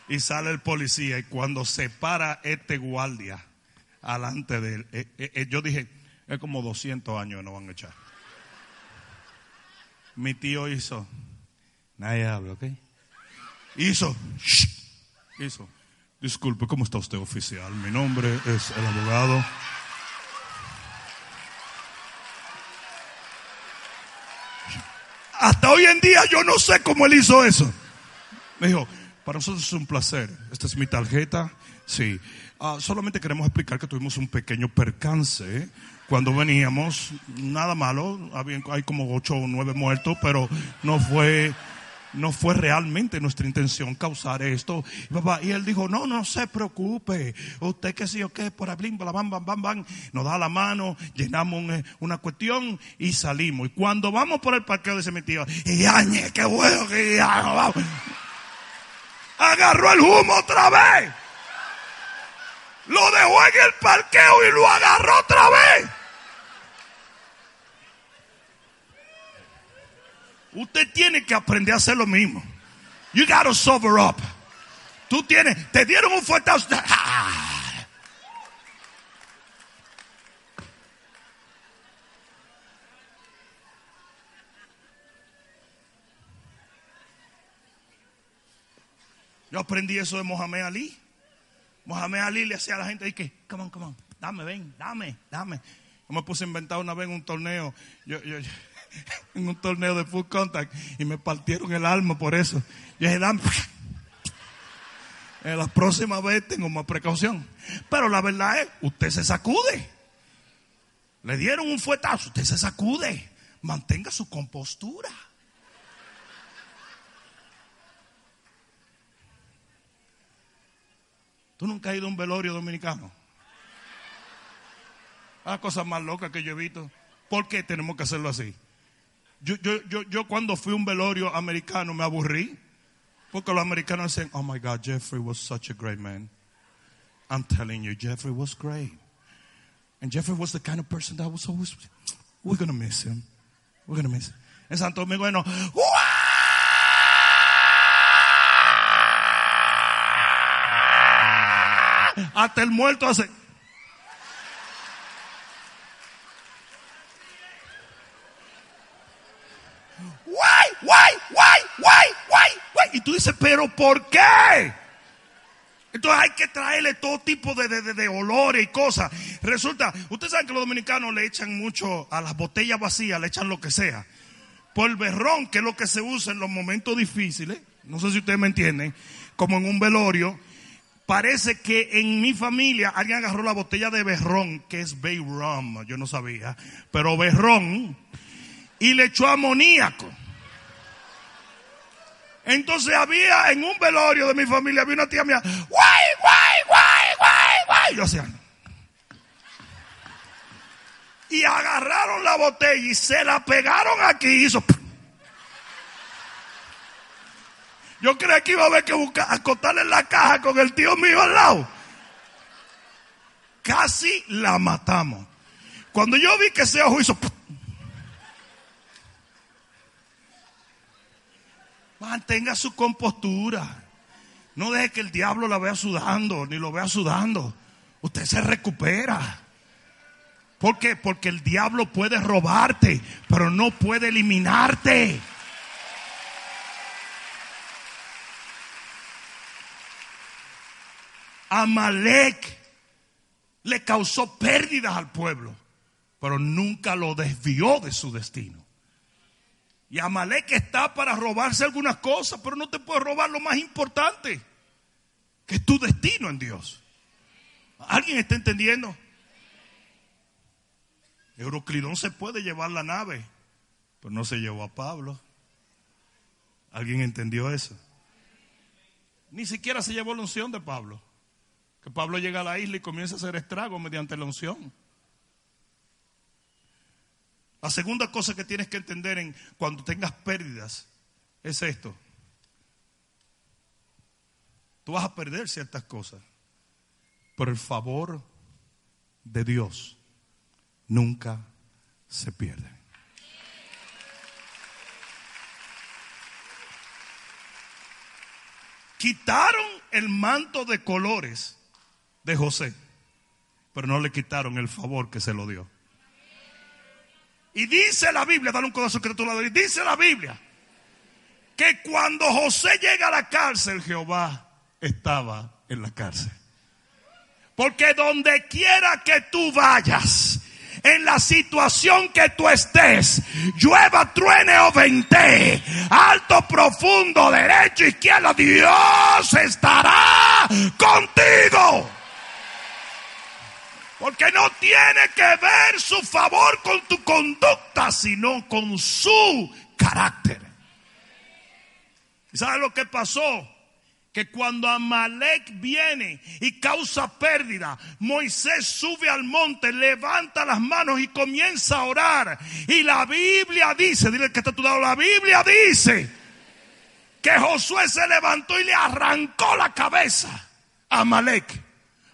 y sale el policía y cuando se para este guardia alante de él, eh, eh, eh, yo dije, es como 200 años que no van a echar. Mi tío hizo, nadie habla, ¿ok? Hizo, hizo, disculpe, ¿cómo está usted oficial? Mi nombre es el abogado. Hasta hoy en día yo no sé cómo él hizo eso. Me dijo, para nosotros es un placer. Esta es mi tarjeta. Sí. Ah, solamente queremos explicar que tuvimos un pequeño percance cuando veníamos. Nada malo. hay como ocho o nueve muertos, pero no fue no fue realmente nuestra intención causar esto. Y él dijo, no, no se preocupe. Usted que sí o qué, por ahí, bam, bam, bam, bam. Nos da la mano, llenamos una, cuestión y salimos. Y cuando vamos por el parqueo de cementerio, y añe, qué bueno que ya, agarró el humo otra vez. Lo dejó en el parqueo y lo agarró otra vez. Usted tiene que aprender a hacer lo mismo. You gotta sober up. Tú tienes, te dieron un fuetazo. Yo aprendí eso de Mohamed Ali. Mohamed Ali le hacía a la gente y que, come on, come on, dame, ven, dame, dame. Yo me puse a inventar una vez en un torneo, yo, yo, en un torneo de full contact y me partieron el alma por eso. Yo dije, dame. En la próxima vez tengo más precaución. Pero la verdad es, usted se sacude. Le dieron un fuetazo, usted se sacude. Mantenga su compostura. ¿Tú nunca has ido a un velorio dominicano? Ah, cosas más locas que yo he visto. ¿Por qué tenemos que hacerlo así? Yo, yo, yo, yo cuando fui un velorio americano me aburrí. Porque los americanos dicen, oh my God, Jeffrey was such a great man. I'm telling you, Jeffrey was great. And Jeffrey was the kind of person that was always, we're going to miss him. We're going to miss him. En Santo Domingo, bueno, Hasta el muerto hace. Guay, guay, guay, guay, guay, guay. Y tú dices, pero ¿por qué? Entonces hay que traerle todo tipo de, de, de, olores y cosas. Resulta, ustedes saben que los dominicanos le echan mucho a las botellas vacías, le echan lo que sea. Por el berrón, que es lo que se usa en los momentos difíciles, no sé si ustedes me entienden, como en un velorio, parece que en mi familia alguien agarró la botella de berrón, que es Bay Rum, yo no sabía, pero berrón, y le echó amoníaco. Entonces había en un velorio de mi familia, había una tía mía, guay, guay, guay, guay, guay. Yo hacía, y agarraron la botella y se la pegaron aquí y hizo. Yo creía que iba a haber que buscar, acotarle la caja con el tío mío al lado. Casi la matamos. Cuando yo vi que ese ojo hizo. Mantenga su compostura. No deje que el diablo la vea sudando, ni lo vea sudando. Usted se recupera. ¿Por qué? Porque el diablo puede robarte, pero no puede eliminarte. Amalek le causó pérdidas al pueblo, pero nunca lo desvió de su destino. Y Amalek está para robarse algunas cosas, pero no te puede robar lo más importante, que es tu destino en Dios. ¿Alguien está entendiendo? Euroclidón se puede llevar la nave, pero no se llevó a Pablo. ¿Alguien entendió eso? Ni siquiera se llevó la unción de Pablo. Que Pablo llega a la isla y comienza a hacer estragos mediante la unción. La segunda cosa que tienes que entender en cuando tengas pérdidas es esto. Tú vas a perder ciertas cosas por el favor de Dios nunca se pierde. Quitaron el manto de colores de José, pero no le quitaron el favor que se lo dio. Y dice la Biblia, dale un codazo que tú la dice la Biblia que cuando José llega a la cárcel, Jehová estaba en la cárcel. Porque donde quiera que tú vayas, en la situación que tú estés, llueva, truene o vente, alto, profundo, derecho, izquierdo, Dios estará contigo. Porque no tiene que ver su favor con tu conducta, sino con su carácter. ¿Sabes lo que pasó? que cuando Amalek viene y causa pérdida, Moisés sube al monte, levanta las manos y comienza a orar. Y la Biblia dice, dile que está a tu lado, la Biblia dice que Josué se levantó y le arrancó la cabeza a Amalek.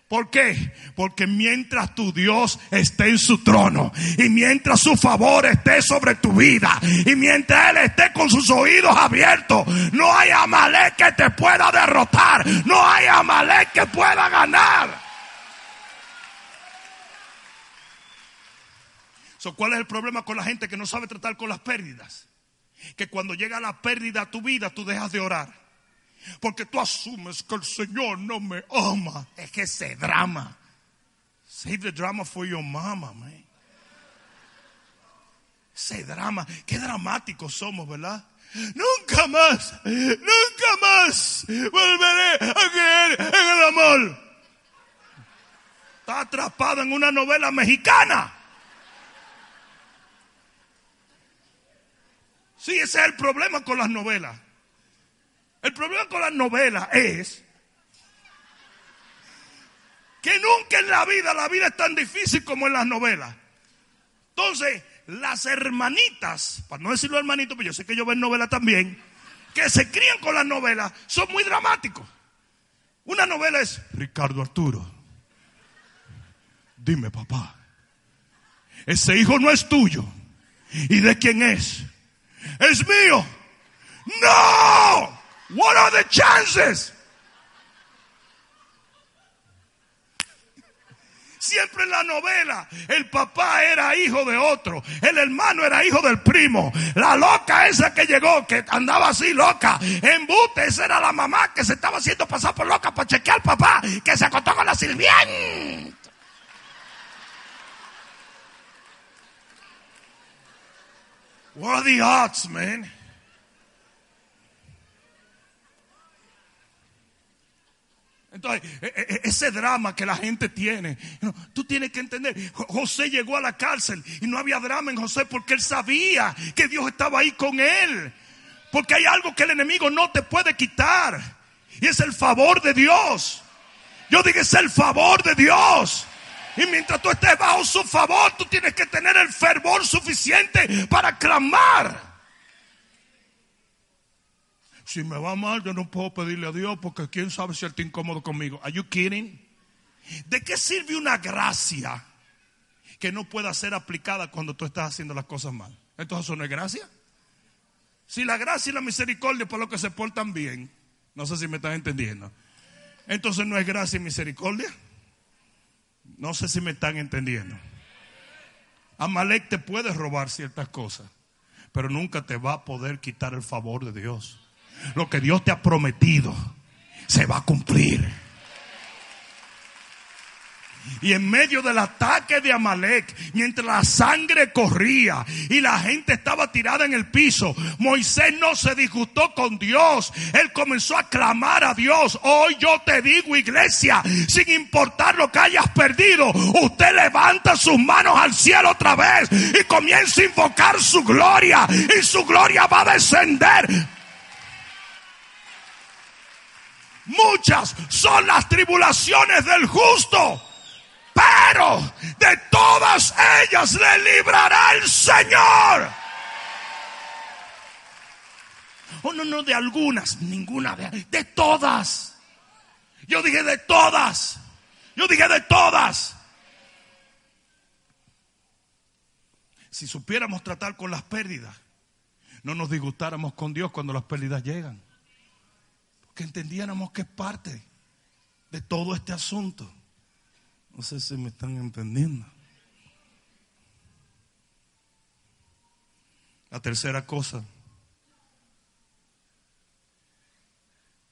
¿Por qué? Porque mientras tu Dios esté en su trono y mientras su favor esté sobre tu vida y mientras Él esté con sus oídos abiertos, no hay Amalek que te pueda derrotar, no hay Amalek que pueda ganar. ¿Cuál es el problema con la gente que no sabe tratar con las pérdidas? Que cuando llega la pérdida a tu vida, tú dejas de orar. Porque tú asumes que el Señor no me ama. Es que ese drama. Save the drama for your mama, man. Ese drama. Qué dramáticos somos, ¿verdad? Nunca más, nunca más volveré a creer en el amor. Está atrapado en una novela mexicana. Sí, ese es el problema con las novelas. El problema con las novelas es que nunca en la vida, la vida es tan difícil como en las novelas. Entonces, las hermanitas, para no decirlo hermanito, pero yo sé que yo ven novelas también, que se crían con las novelas, son muy dramáticos. Una novela es Ricardo Arturo. Dime, papá, ese hijo no es tuyo. ¿Y de quién es? Es mío. No. What are the chances? Siempre en la novela, el papá era hijo de otro, el hermano era hijo del primo, la loca esa que llegó, que andaba así loca, en bute, esa era la mamá que se estaba haciendo pasar por loca para chequear al papá, que se acostó con la sirvienta. What are the odds, man? Entonces, e- e- ese drama que la gente tiene, tú tienes que entender, Jo- José llegó a la cárcel y no había drama en José porque él sabía que Dios estaba ahí con él. Porque hay algo que el enemigo no te puede quitar y es el favor de Dios. Yo digo, es el favor de Dios. Y mientras tú estés bajo su favor, tú tienes que tener el fervor suficiente para clamar. Si me va mal, yo no puedo pedirle a Dios porque quién sabe si él está incómodo conmigo. Are you kidding? ¿De qué sirve una gracia que no pueda ser aplicada cuando tú estás haciendo las cosas mal? Entonces eso no es gracia. Si la gracia y la misericordia por lo que se portan bien, no sé si me están entendiendo. Entonces no es gracia y misericordia. No sé si me están entendiendo. Amalek te puede robar ciertas cosas, pero nunca te va a poder quitar el favor de Dios. Lo que Dios te ha prometido se va a cumplir. Y en medio del ataque de Amalek, mientras la sangre corría y la gente estaba tirada en el piso, Moisés no se disgustó con Dios. Él comenzó a clamar a Dios. Hoy yo te digo, iglesia, sin importar lo que hayas perdido, usted levanta sus manos al cielo otra vez y comienza a invocar su gloria. Y su gloria va a descender Muchas son las tribulaciones del justo, pero de todas ellas le librará el Señor. Oh, no, no, de algunas, ninguna, de, de todas. Yo dije de todas. Yo dije de todas. Si supiéramos tratar con las pérdidas, no nos disgustáramos con Dios cuando las pérdidas llegan que entendiéramos que es parte de todo este asunto. No sé si me están entendiendo. La tercera cosa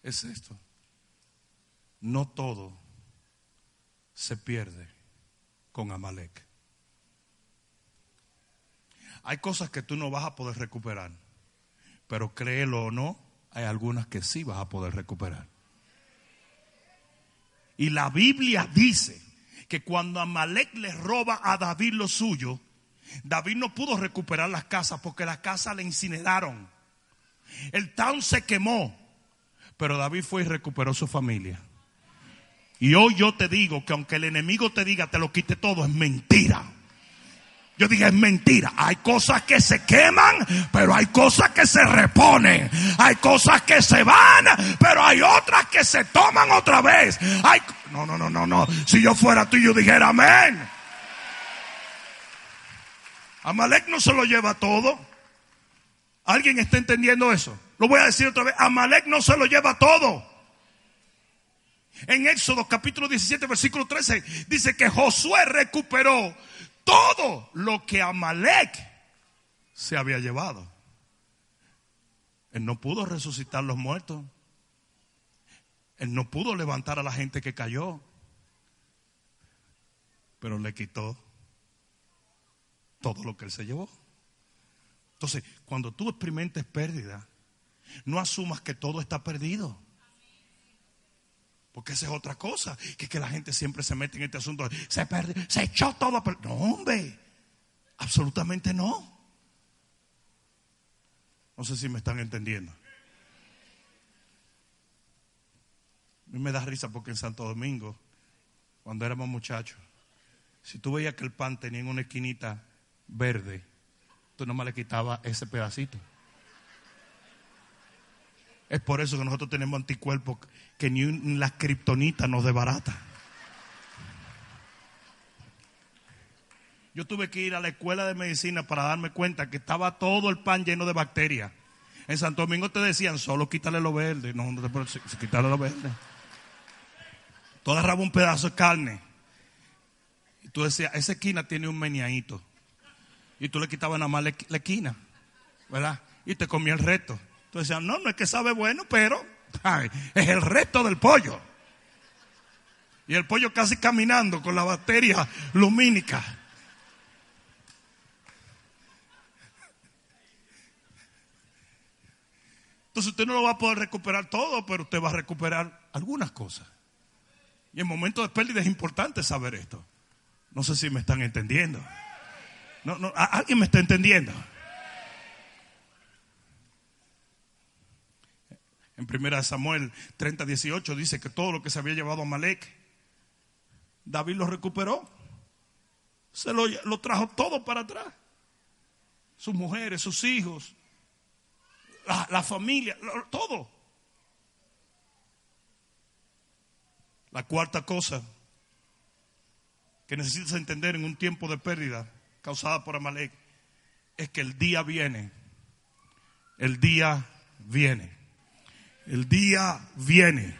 es esto. No todo se pierde con Amalek. Hay cosas que tú no vas a poder recuperar, pero créelo o no, hay algunas que sí vas a poder recuperar. Y la Biblia dice que cuando Amalek le roba a David lo suyo, David no pudo recuperar las casas porque las casas le incineraron. El town se quemó, pero David fue y recuperó su familia. Y hoy yo te digo que aunque el enemigo te diga te lo quite todo, es mentira. Yo dije, es mentira. Hay cosas que se queman, pero hay cosas que se reponen. Hay cosas que se van, pero hay otras que se toman otra vez. No, no, no, no, no. Si yo fuera tú, yo dijera amén. Amalek no se lo lleva todo. ¿Alguien está entendiendo eso? Lo voy a decir otra vez. Amalek no se lo lleva todo. En Éxodo capítulo 17, versículo 13, dice que Josué recuperó todo lo que Amalek se había llevado. Él no pudo resucitar los muertos. Él no pudo levantar a la gente que cayó. Pero le quitó todo lo que él se llevó. Entonces, cuando tú experimentes pérdida, no asumas que todo está perdido. Porque esa es otra cosa, que, la gente siempre se mete en este asunto. Se perdió, se echó todo. No, hombre, absolutamente no. No sé si me están entendiendo. A mí me da risa porque en Santo Domingo, cuando éramos muchachos, si tú veías que el pan tenía en una esquinita verde, tú nomás le quitabas ese pedacito. Es por eso que nosotros tenemos anticuerpos que ni un- la kriptonita nos desbarata. Yo tuve que ir a la escuela de medicina para darme cuenta que estaba todo el pan lleno de bacterias. En Santo Domingo te decían, solo quítale lo verde. No, no te puedes quitarle lo verde. Tú agarrabas un pedazo de carne. Y tú decías, esa esquina tiene un meneadito. Y tú le quitabas nada más la esquina. ¿Verdad? Y te comía el resto. Tú decías, no, no es que sabe bueno, pero es el resto del pollo. Y el pollo casi caminando con la bacteria lumínica. Entonces usted no lo va a poder recuperar todo, pero usted va a recuperar algunas cosas. Y en momentos de pérdida es importante saber esto. No sé si me están entendiendo. No, no, ¿Alguien me está entendiendo? En 1 Samuel 30, 18 dice que todo lo que se había llevado a Malek, David lo recuperó. Se lo, trajo todo para atrás. Sus mujeres, sus hijos, la familia, todo. La cuarta cosa que necesitas entender en un tiempo de pérdida causada por Amalek es que el día viene. El día viene. El día viene.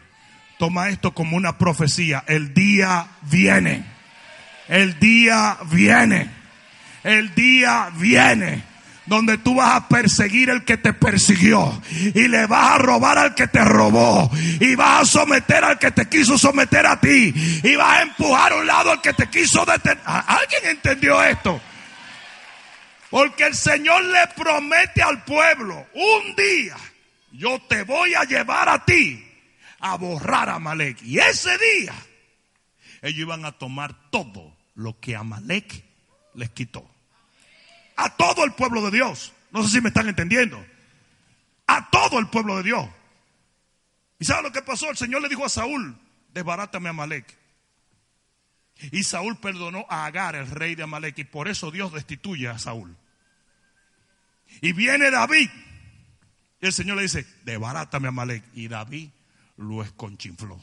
Toma esto como una profecía. El día viene. El día viene. El día viene donde tú vas a perseguir al que te persiguió y le vas a robar al que te robó y vas a someter al que te quiso someter a ti y vas a empujar a un lado al que te quiso detener. ¿Alguien entendió esto? Porque el Señor le promete al pueblo, un día yo te voy a llevar a ti a borrar a Amalek. Y ese día ellos iban a tomar todo lo que Amalek les quitó a todo el pueblo de Dios. No sé si me están entendiendo. A todo el pueblo de Dios. ¿Y sabe lo que pasó? El Señor le dijo a Saúl, desbarátame a Amalek. Y Saúl perdonó a Agar, el rey de Amalek, y por eso Dios destituye a Saúl. Y viene David. Y el Señor le dice, desbarátame a Amalek. Y David lo esconchinfló.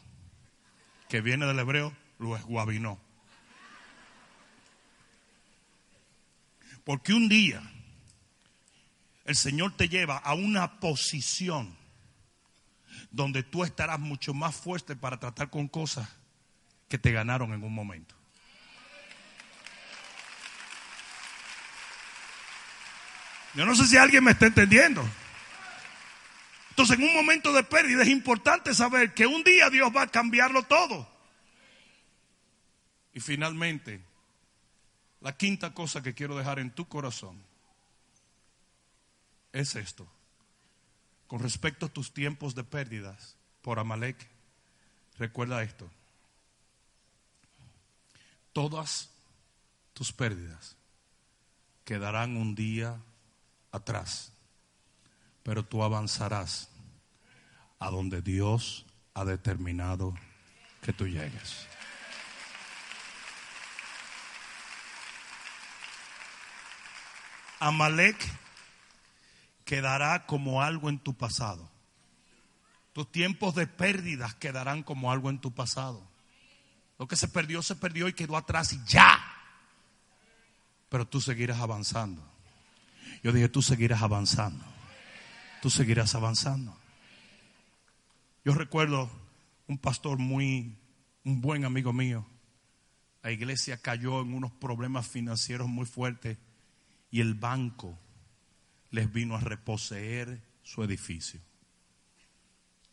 Que viene del hebreo, lo esguabinó. Porque un día el Señor te lleva a una posición donde tú estarás mucho más fuerte para tratar con cosas que te ganaron en un momento. Yo no sé si alguien me está entendiendo. Entonces, en un momento de pérdida es importante saber que un día Dios va a cambiarlo todo. Y finalmente, la quinta cosa que quiero dejar en tu corazón es esto. Con respecto a tus tiempos de pérdidas por Amalek, recuerda esto. Todas tus pérdidas quedarán un día atrás, pero tú avanzarás a donde Dios ha determinado que tú llegues. Amalek quedará como algo en tu pasado. Tus tiempos de pérdidas quedarán como algo en tu pasado. Lo que se perdió, se perdió y quedó atrás y ya. Pero tú seguirás avanzando. Yo dije, tú seguirás avanzando. Tú seguirás avanzando. Yo recuerdo un pastor muy, un buen amigo mío. La iglesia cayó en unos problemas financieros muy fuertes y el banco les vino a reposeer su edificio.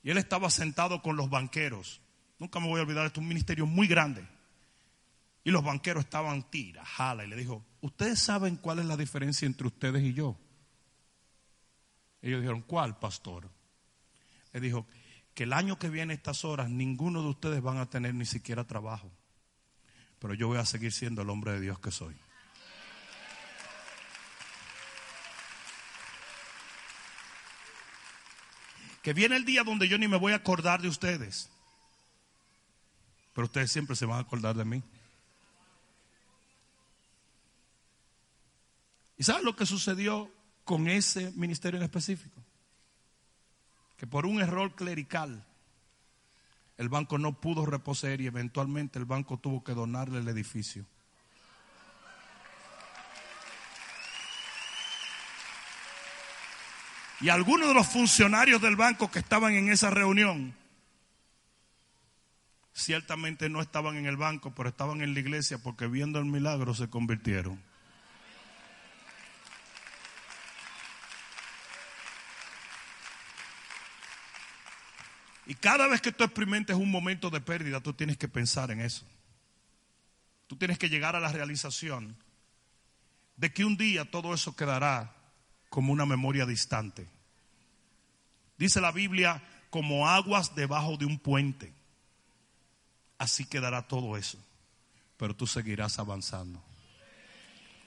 Y él estaba sentado con los banqueros. Nunca me voy a olvidar, esto es un ministerio muy grande. Y los banqueros estaban tira, jala, y le dijo, ¿ustedes saben cuál es la diferencia entre ustedes y yo? Ellos dijeron, ¿cuál, pastor? Le dijo, que el año que viene estas horas ninguno de ustedes van a tener ni siquiera trabajo. Pero yo voy a seguir siendo el hombre de Dios que soy. que viene el día donde yo ni me voy a acordar de ustedes. Pero ustedes siempre se van a acordar de mí. ¿Y saben lo que sucedió con ese ministerio en específico? Que por un error clerical el banco no pudo reposeer y eventualmente el banco tuvo que donarle el edificio. Y algunos de los funcionarios del banco que estaban en esa reunión, ciertamente no estaban en el banco, pero estaban en la iglesia porque viendo el milagro se convirtieron. Y cada vez que tú experimentes un momento de pérdida, tú tienes que pensar en eso. Tú tienes que llegar a la realización de que un día todo eso quedará como una memoria distante. Dice la Biblia, como aguas debajo de un puente. así quedará todo eso. Pero tú seguirás avanzando.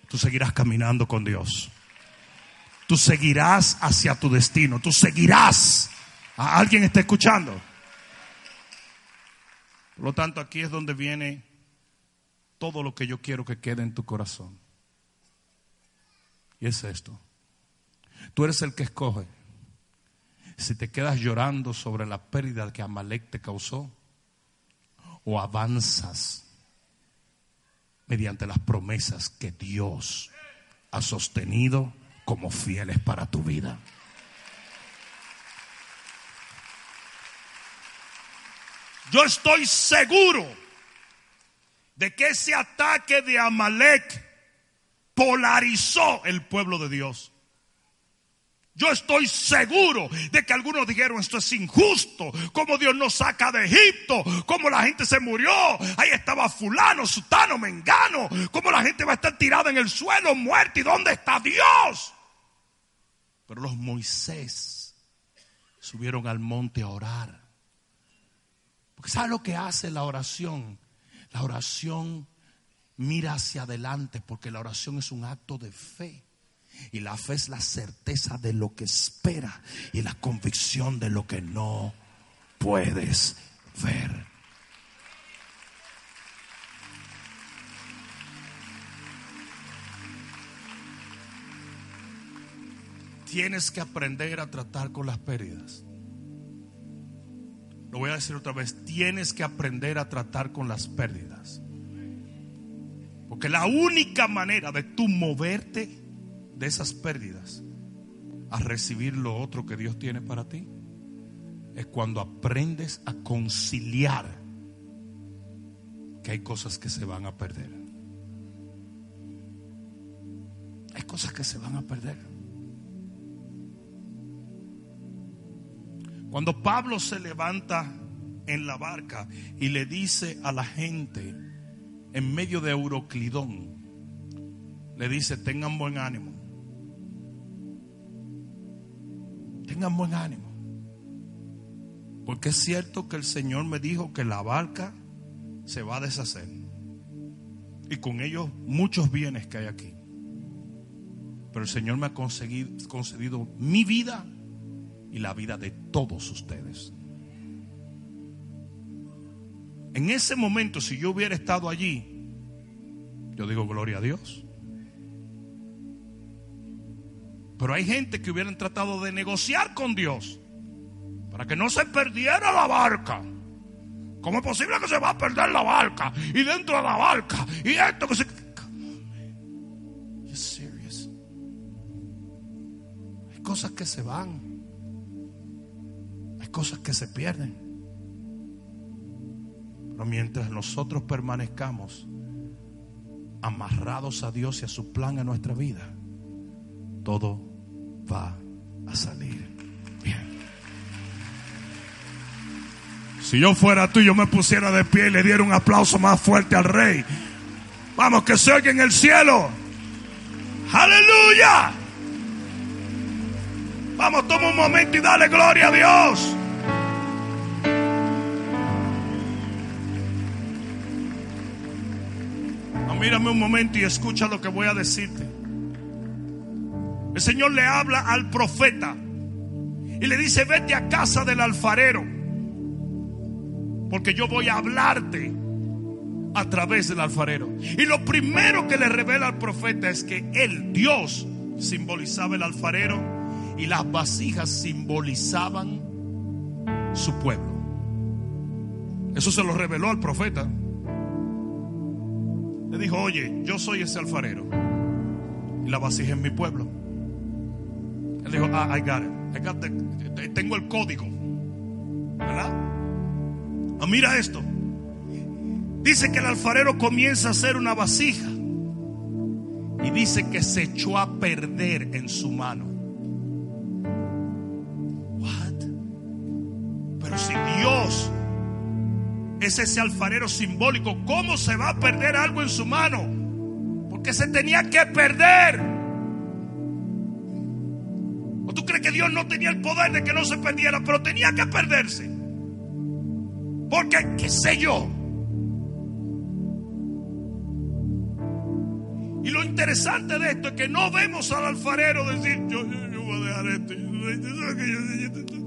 Tú seguirás caminando con Dios. Tú seguirás hacia tu destino. Tú seguirás. ¿A ¿Alguien está escuchando? Por lo tanto, aquí es donde viene todo lo que yo quiero que quede en tu corazón. Y es esto. Tú eres el que escoge. Si te quedas llorando sobre la pérdida que Amalek te causó, o avanzas mediante las promesas que Dios ha sostenido como fieles para tu vida. Yo estoy seguro de que ese ataque de Amalek polarizó el pueblo de Dios. Yo estoy seguro de que algunos dijeron esto es injusto, como Dios nos saca de Egipto, como la gente se murió, ahí estaba fulano, sutano, mengano, como la gente va a estar tirada en el suelo, muerta, ¿y dónde está Dios? Pero los Moisés subieron al monte a orar. Porque ¿sabe lo que hace la oración? La oración mira hacia adelante porque la oración es un acto de fe. Y la fe es la certeza de lo que espera y la convicción de lo que no puedes ver. Tienes que aprender a tratar con las pérdidas. Lo voy a decir otra vez, tienes que aprender a tratar con las pérdidas. Porque la única manera de tú moverte de esas pérdidas a recibir lo otro que Dios tiene para ti es cuando aprendes a conciliar que hay cosas que se van a perder. Hay cosas que se van a perder. Cuando Pablo se levanta en la barca y le dice a la gente en medio de Euroclidón, le dice, tengan buen ánimo. tengan buen ánimo. Porque es cierto que el Señor me dijo que la barca se va a deshacer. Y con ellos muchos bienes que hay aquí. Pero el Señor me ha concedido mi vida y la vida de todos ustedes. En ese momento, si yo hubiera estado allí, yo digo gloria a Dios. Pero hay gente que hubieran tratado de negociar con Dios para que no se perdiera la barca. ¿Cómo es posible que se va a perder la barca? Y dentro de la barca. Y esto que se. Hay cosas que se van. Cosas que se pierden. Pero mientras nosotros permanezcamos amarrados a Dios y a su plan en nuestra vida, todo va a salir bien. Si yo fuera tú, yo me pusiera de pie y le diera un aplauso más fuerte al rey. Vamos, que se oiga en el cielo. Aleluya. Vamos, toma un momento y dale gloria a Dios. Mírame un momento y escucha lo que voy a decirte. El Señor le habla al profeta y le dice, vete a casa del alfarero, porque yo voy a hablarte a través del alfarero. Y lo primero que le revela al profeta es que el Dios, simbolizaba el alfarero y las vasijas simbolizaban su pueblo. Eso se lo reveló al profeta. Le dijo, oye, yo soy ese alfarero y la vasija es mi pueblo. Él dijo, ah, I got it. tengo el código. ¿Verdad? Ah, mira esto. Dice que el alfarero comienza a hacer una vasija. Y dice que se echó a perder en su mano. es ese alfarero simbólico. ¿Cómo se va a perder algo en su mano? Porque se tenía que perder. ¿O tú crees que Dios no tenía el poder de que no se perdiera? Pero tenía que perderse. Porque, qué sé yo. Y lo interesante de esto es que no vemos al alfarero decir, yo, yo, yo voy a dejar esto.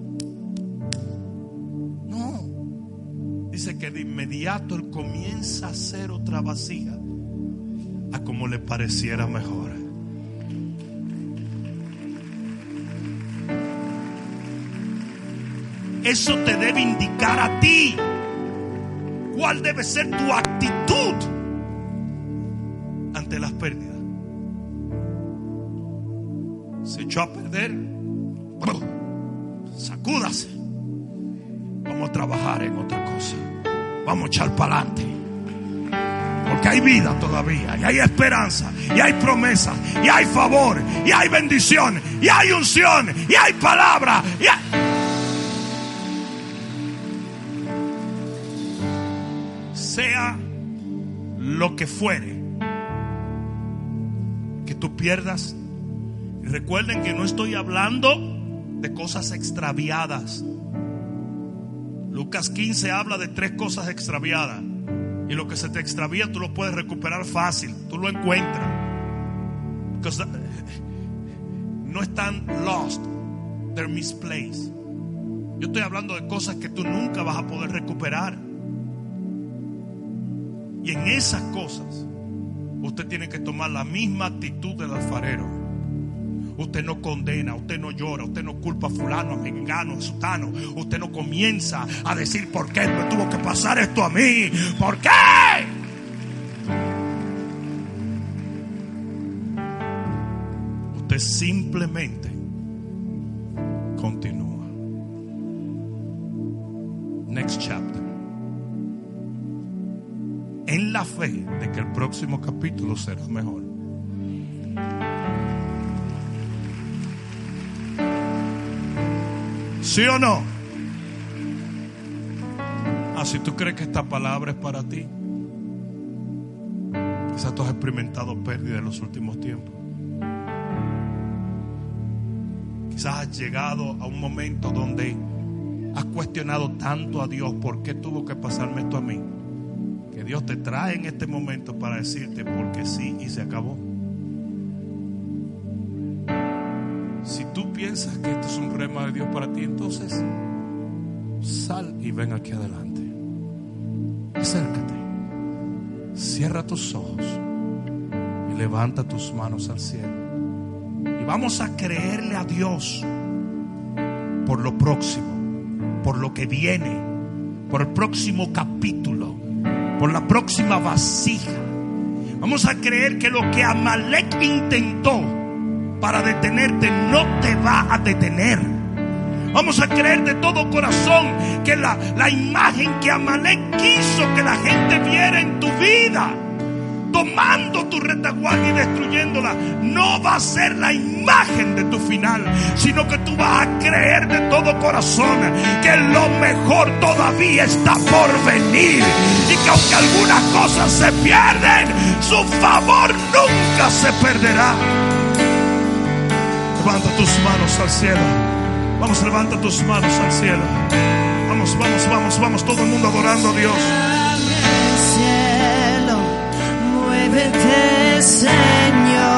Dice que de inmediato él comienza a hacer otra vasija a como le pareciera mejor. Eso te debe indicar a ti cuál debe ser tu actitud ante las pérdidas. Se echó a perder. Sacúdase. Vamos a trabajar en otra cosa. Vamos a echar para adelante. Porque hay vida todavía, y hay esperanza, y hay promesa, y hay favor, y hay bendición, y hay unción, y hay palabra. Y Sea lo que fuere que tú pierdas. Y recuerden que no estoy hablando de cosas extraviadas. Lucas 15 habla de tres cosas extraviadas. Y lo que se te extravía tú lo puedes recuperar fácil. Tú lo encuentras. No están lost. They're misplaced. Yo estoy hablando de cosas que tú nunca vas a poder recuperar. Y en esas cosas usted tiene que tomar la misma actitud del alfarero. Usted no condena, usted no llora, usted no culpa a fulano, a mengano, a sutano. Usted no comienza a decir por qué me tuvo que pasar esto a mí. ¿Por qué? Usted simplemente continúa. Next chapter. En la fe de que el próximo capítulo será mejor. ¿Sí o no? Ah, si tú crees que esta palabra es para ti, quizás tú has experimentado pérdida en los últimos tiempos. Quizás has llegado a un momento donde has cuestionado tanto a Dios por qué tuvo que pasarme esto a mí. Que Dios te trae en este momento para decirte porque sí y se acabó. Piensas que esto es un rema de Dios para ti, entonces sal y ven aquí adelante. Acércate. Cierra tus ojos y levanta tus manos al cielo. Y vamos a creerle a Dios por lo próximo, por lo que viene, por el próximo capítulo, por la próxima vasija. Vamos a creer que lo que Amalek intentó, para detenerte no te va a detener. Vamos a creer de todo corazón que la, la imagen que Amalek quiso que la gente viera en tu vida, tomando tu retaguardia y destruyéndola, no va a ser la imagen de tu final, sino que tú vas a creer de todo corazón que lo mejor todavía está por venir y que aunque algunas cosas se pierden, su favor nunca se perderá. Levanta tus manos al cielo. Vamos, levanta tus manos al cielo. Vamos, vamos, vamos, vamos. Todo el mundo adorando a Dios. cielo, muévete, Señor.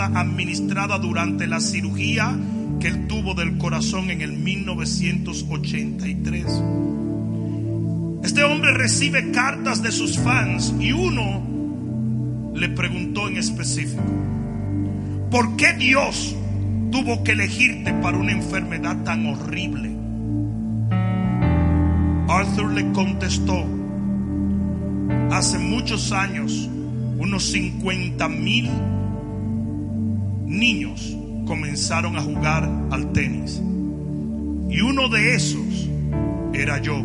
Administrada durante la cirugía que él tuvo del corazón en el 1983. Este hombre recibe cartas de sus fans y uno le preguntó en específico, ¿por qué Dios tuvo que elegirte para una enfermedad tan horrible? Arthur le contestó, hace muchos años, unos 50 mil niños comenzaron a jugar al tenis. Y uno de esos era yo.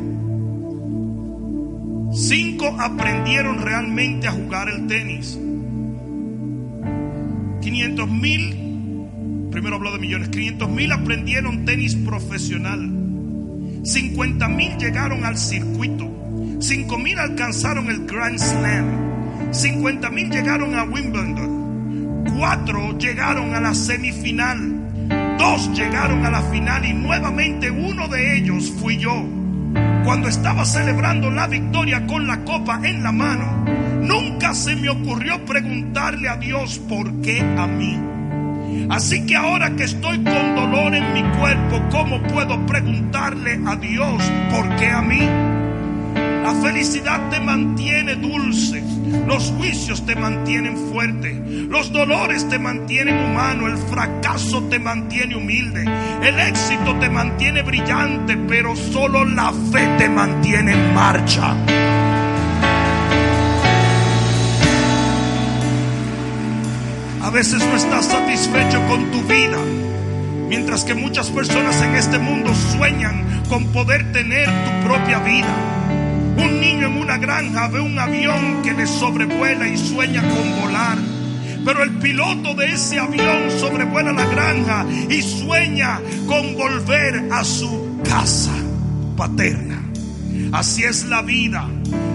Cinco aprendieron realmente a jugar el tenis. 500 mil, primero hablo de millones, 500 mil aprendieron tenis profesional. 50 mil llegaron al circuito. 5 mil alcanzaron el Grand Slam. 50 mil llegaron a Wimbledon. Cuatro llegaron a la semifinal. Dos llegaron a la final y nuevamente uno de ellos fui yo. Cuando estaba celebrando la victoria con la copa en la mano, nunca se me ocurrió preguntarle a Dios por qué a mí. Así que ahora que estoy con dolor en mi cuerpo, ¿cómo puedo preguntarle a Dios por qué a mí? La felicidad te mantiene dulce, los juicios te mantienen fuerte, los dolores te mantienen humano, el fracaso te mantiene humilde, el éxito te mantiene brillante, pero solo la fe te mantiene en marcha. A veces no estás satisfecho con tu vida, mientras que muchas personas en este mundo sueñan con poder tener tu propia vida. En una granja ve un avión que le sobrevuela y sueña con volar. Pero el piloto de ese avión sobrevuela la granja y sueña con volver a su casa paterna. Así es la vida.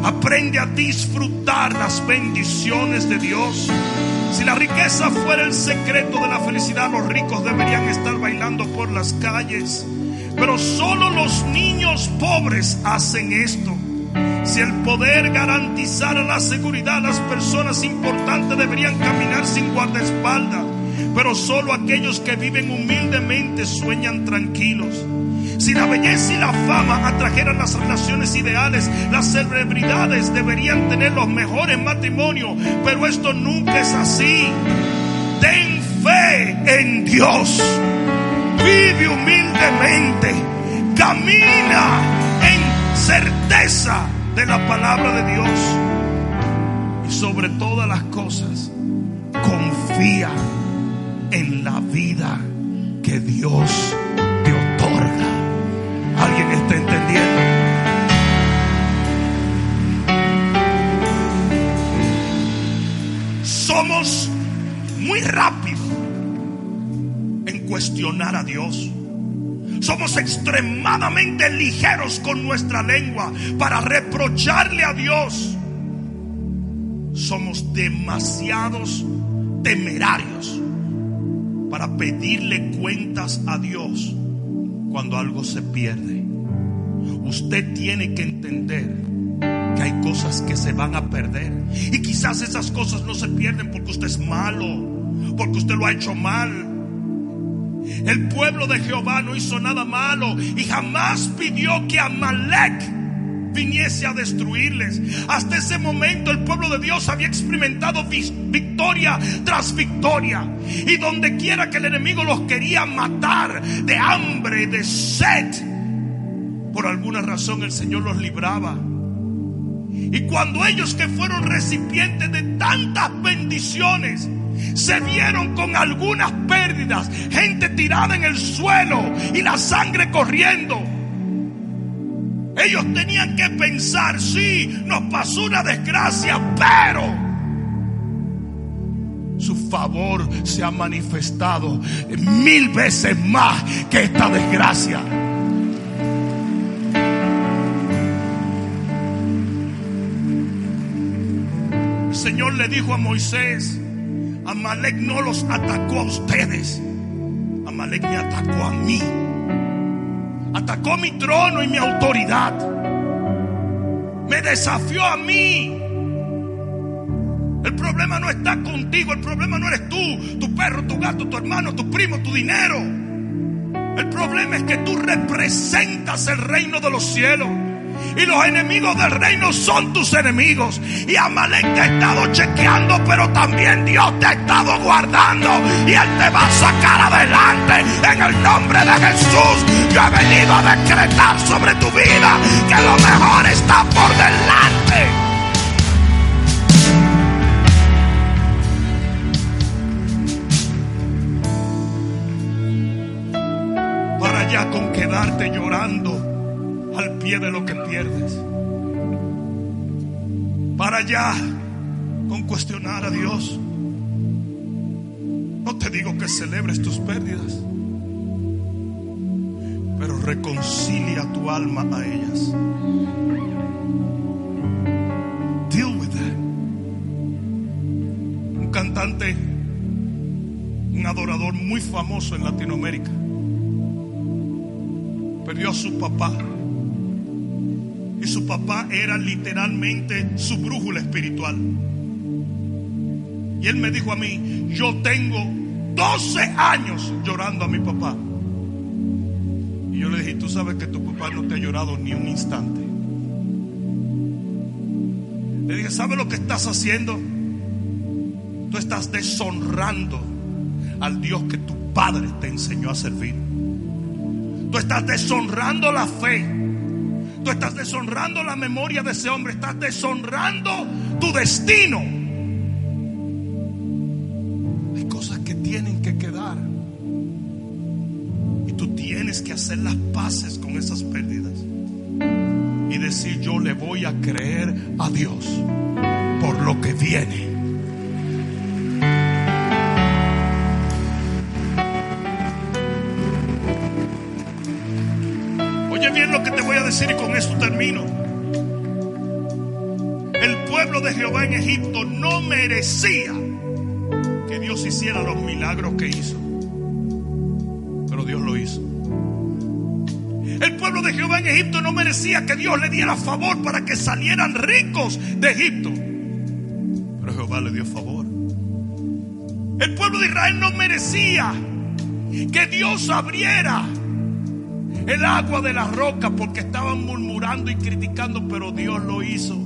Aprende a disfrutar las bendiciones de Dios. Si la riqueza fuera el secreto de la felicidad, los ricos deberían estar bailando por las calles. Pero solo los niños pobres hacen esto. Si el poder garantizara la seguridad, las personas importantes deberían caminar sin guardaespaldas. Pero solo aquellos que viven humildemente sueñan tranquilos. Si la belleza y la fama atrajeran las relaciones ideales, las celebridades deberían tener los mejores matrimonios, pero esto nunca es así. Ten fe en Dios. Vive humildemente. Camina certeza de la palabra de Dios. Y sobre todas las cosas, confía en la vida que Dios te otorga. ¿Alguien está entendiendo? Somos muy rápidos en cuestionar a Dios. Somos extremadamente ligeros con nuestra lengua para reprocharle a Dios. Somos demasiados temerarios para pedirle cuentas a Dios cuando algo se pierde. Usted tiene que entender que hay cosas que se van a perder. Y quizás esas cosas no se pierden porque usted es malo, porque usted lo ha hecho mal. El pueblo de Jehová no hizo nada malo y jamás pidió que Amalek viniese a destruirles. Hasta ese momento el pueblo de Dios había experimentado victoria tras victoria. Y donde quiera que el enemigo los quería matar de hambre, de sed, por alguna razón el Señor los libraba. Y cuando ellos que fueron recipientes de tantas bendiciones, se vieron con algunas pérdidas, gente tirada en el suelo y la sangre corriendo. Ellos tenían que pensar, sí, nos pasó una desgracia, pero su favor se ha manifestado mil veces más que esta desgracia. El Señor le dijo a Moisés, Amalek no los atacó a ustedes. Amalek me atacó a mí. Atacó mi trono y mi autoridad. Me desafió a mí. El problema no está contigo, el problema no eres tú, tu perro, tu gato, tu hermano, tu primo, tu dinero. El problema es que tú representas el reino de los cielos. Y los enemigos del reino son tus enemigos. Y Amalek te ha estado chequeando, pero también Dios te ha estado guardando. Y Él te va a sacar adelante. En el nombre de Jesús, yo he venido a decretar sobre tu vida que lo mejor está por delante. Para allá con quedarte llorando pie de lo que pierdes. Para allá con cuestionar a Dios. No te digo que celebres tus pérdidas, pero reconcilia tu alma a ellas. Deal with that. Un cantante, un adorador muy famoso en Latinoamérica, perdió a su papá. Su papá era literalmente su brújula espiritual. Y él me dijo a mí, yo tengo 12 años llorando a mi papá. Y yo le dije, tú sabes que tu papá no te ha llorado ni un instante. Le dije, ¿sabes lo que estás haciendo? Tú estás deshonrando al Dios que tu padre te enseñó a servir. Tú estás deshonrando la fe. Tú estás deshonrando la memoria de ese hombre. Estás deshonrando tu destino. Hay cosas que tienen que quedar. Y tú tienes que hacer las paces con esas pérdidas. Y decir, yo le voy a creer a Dios por lo que viene. De Jehová en Egipto no merecía que Dios hiciera los milagros que hizo. Pero Dios lo hizo. El pueblo de Jehová en Egipto no merecía que Dios le diera favor para que salieran ricos de Egipto. Pero Jehová le dio favor. El pueblo de Israel no merecía que Dios abriera el agua de la roca porque estaban murmurando y criticando, pero Dios lo hizo.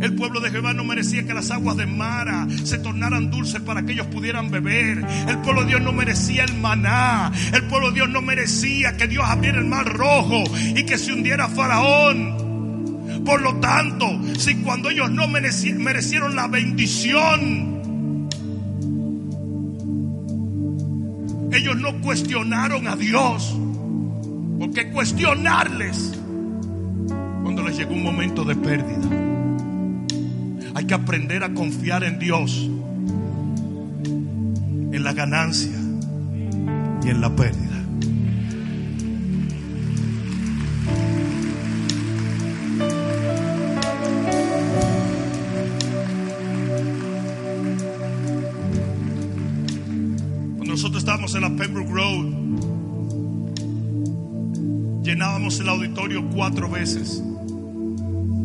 El pueblo de Jehová no merecía que las aguas de Mara se tornaran dulces para que ellos pudieran beber. El pueblo de Dios no merecía el maná. El pueblo de Dios no merecía que Dios abriera el mar rojo y que se hundiera Faraón. Por lo tanto, si cuando ellos no mereci- merecieron la bendición, ellos no cuestionaron a Dios. ¿Por qué cuestionarles cuando les llegó un momento de pérdida? Hay que aprender a confiar en Dios, en la ganancia y en la pérdida. Cuando nosotros estábamos en la Pembroke Road, llenábamos el auditorio cuatro veces.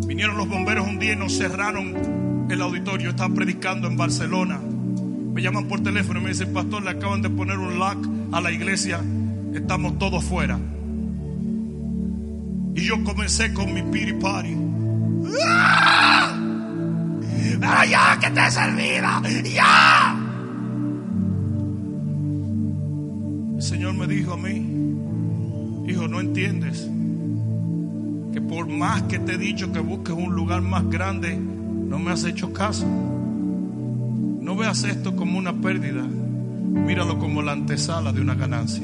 Vinieron los bomberos un día y nos cerraron el auditorio. Estaba predicando en Barcelona. Me llaman por teléfono y me dicen, pastor, le acaban de poner un lock a la iglesia. Estamos todos fuera. Y yo comencé con mi piri party. ¡Ah! ¡Pero ya que te he servido! ¡Ya! El Señor me dijo a mí, hijo, no entiendes que por más que te he dicho que busques un lugar más grande, no me has hecho caso. No veas esto como una pérdida, míralo como la antesala de una ganancia.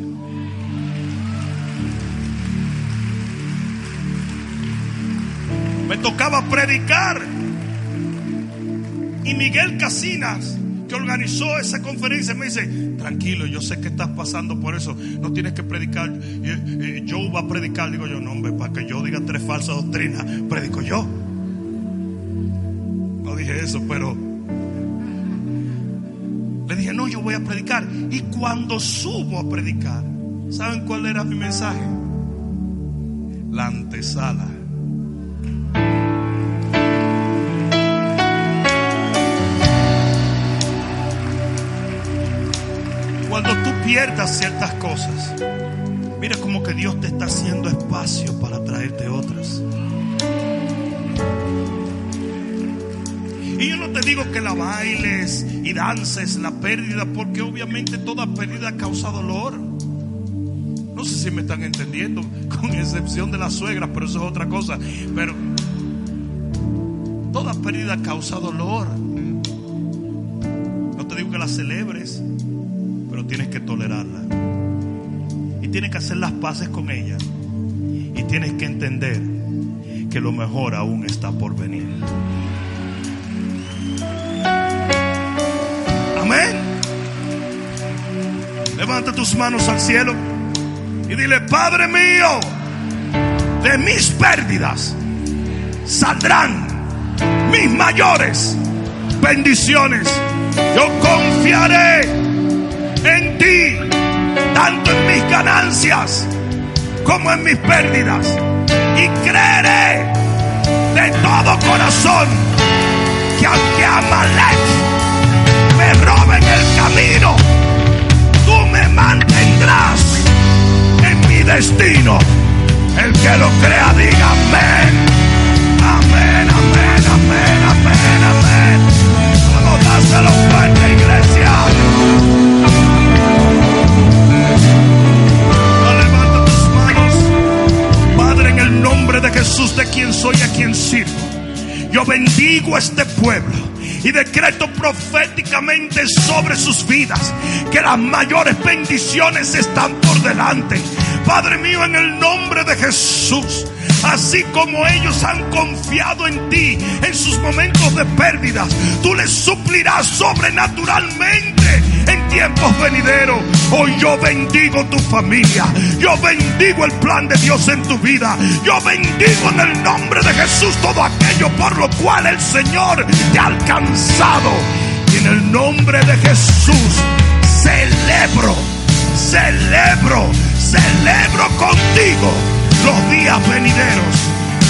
Me tocaba predicar y Miguel Casinas, que organizó esa conferencia, me dice, tranquilo, yo sé que estás pasando por eso, no tienes que predicar, eh, yo va a predicar, digo yo, no hombre, para que yo diga tres falsas doctrinas, predico yo. Eso, pero Le dije, no, yo voy a predicar. Y cuando subo a predicar, ¿saben cuál era mi mensaje? La antesala. Cuando tú pierdas ciertas cosas, mira como que Dios te está haciendo espacio para traerte otras. Y yo no te digo que la bailes y dances la pérdida, porque obviamente toda pérdida causa dolor. No sé si me están entendiendo, con excepción de la suegra, pero eso es otra cosa. Pero toda pérdida causa dolor. No te digo que la celebres, pero tienes que tolerarla. Y tienes que hacer las paces con ella. Y tienes que entender que lo mejor aún está por venir. Amén. Levanta tus manos al cielo y dile, Padre mío, de mis pérdidas saldrán mis mayores bendiciones. Yo confiaré en ti, tanto en mis ganancias como en mis pérdidas. Y creeré de todo corazón que aunque Amalek me roben el camino, tú me mantendrás en mi destino. El que lo crea diga amén. Amén, amén, amén, amén, amén. Vamos, dáselo fuerte, iglesia. Levanta tus manos. Padre, en el nombre de Jesús, de quien soy, a quien sirvo. Yo bendigo a este pueblo y decreto proféticamente sobre sus vidas que las mayores bendiciones están por delante. Padre mío, en el nombre de Jesús, así como ellos han confiado en ti en sus momentos de pérdidas, tú les suplirás sobrenaturalmente en tiempos venideros. Hoy yo bendigo tu familia, yo bendigo el plan de Dios en tu vida, yo bendigo en el nombre de Jesús todo aquello por lo cual el Señor te ha alcanzado. Y en el nombre de Jesús celebro, celebro, celebro contigo los días venideros,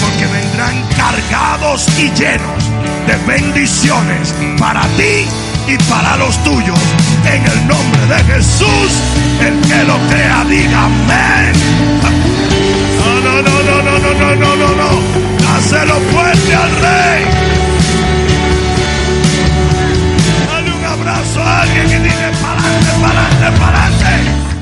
porque vendrán cargados y llenos de bendiciones para ti y para los tuyos. En el nombre de Jesús, el que lo crea, diga. No, no, no, no, no, no, no, no, no, no. Dáselo fuerte al rey. Dale un abrazo a alguien y dile para adelante, para adelante, para adelante.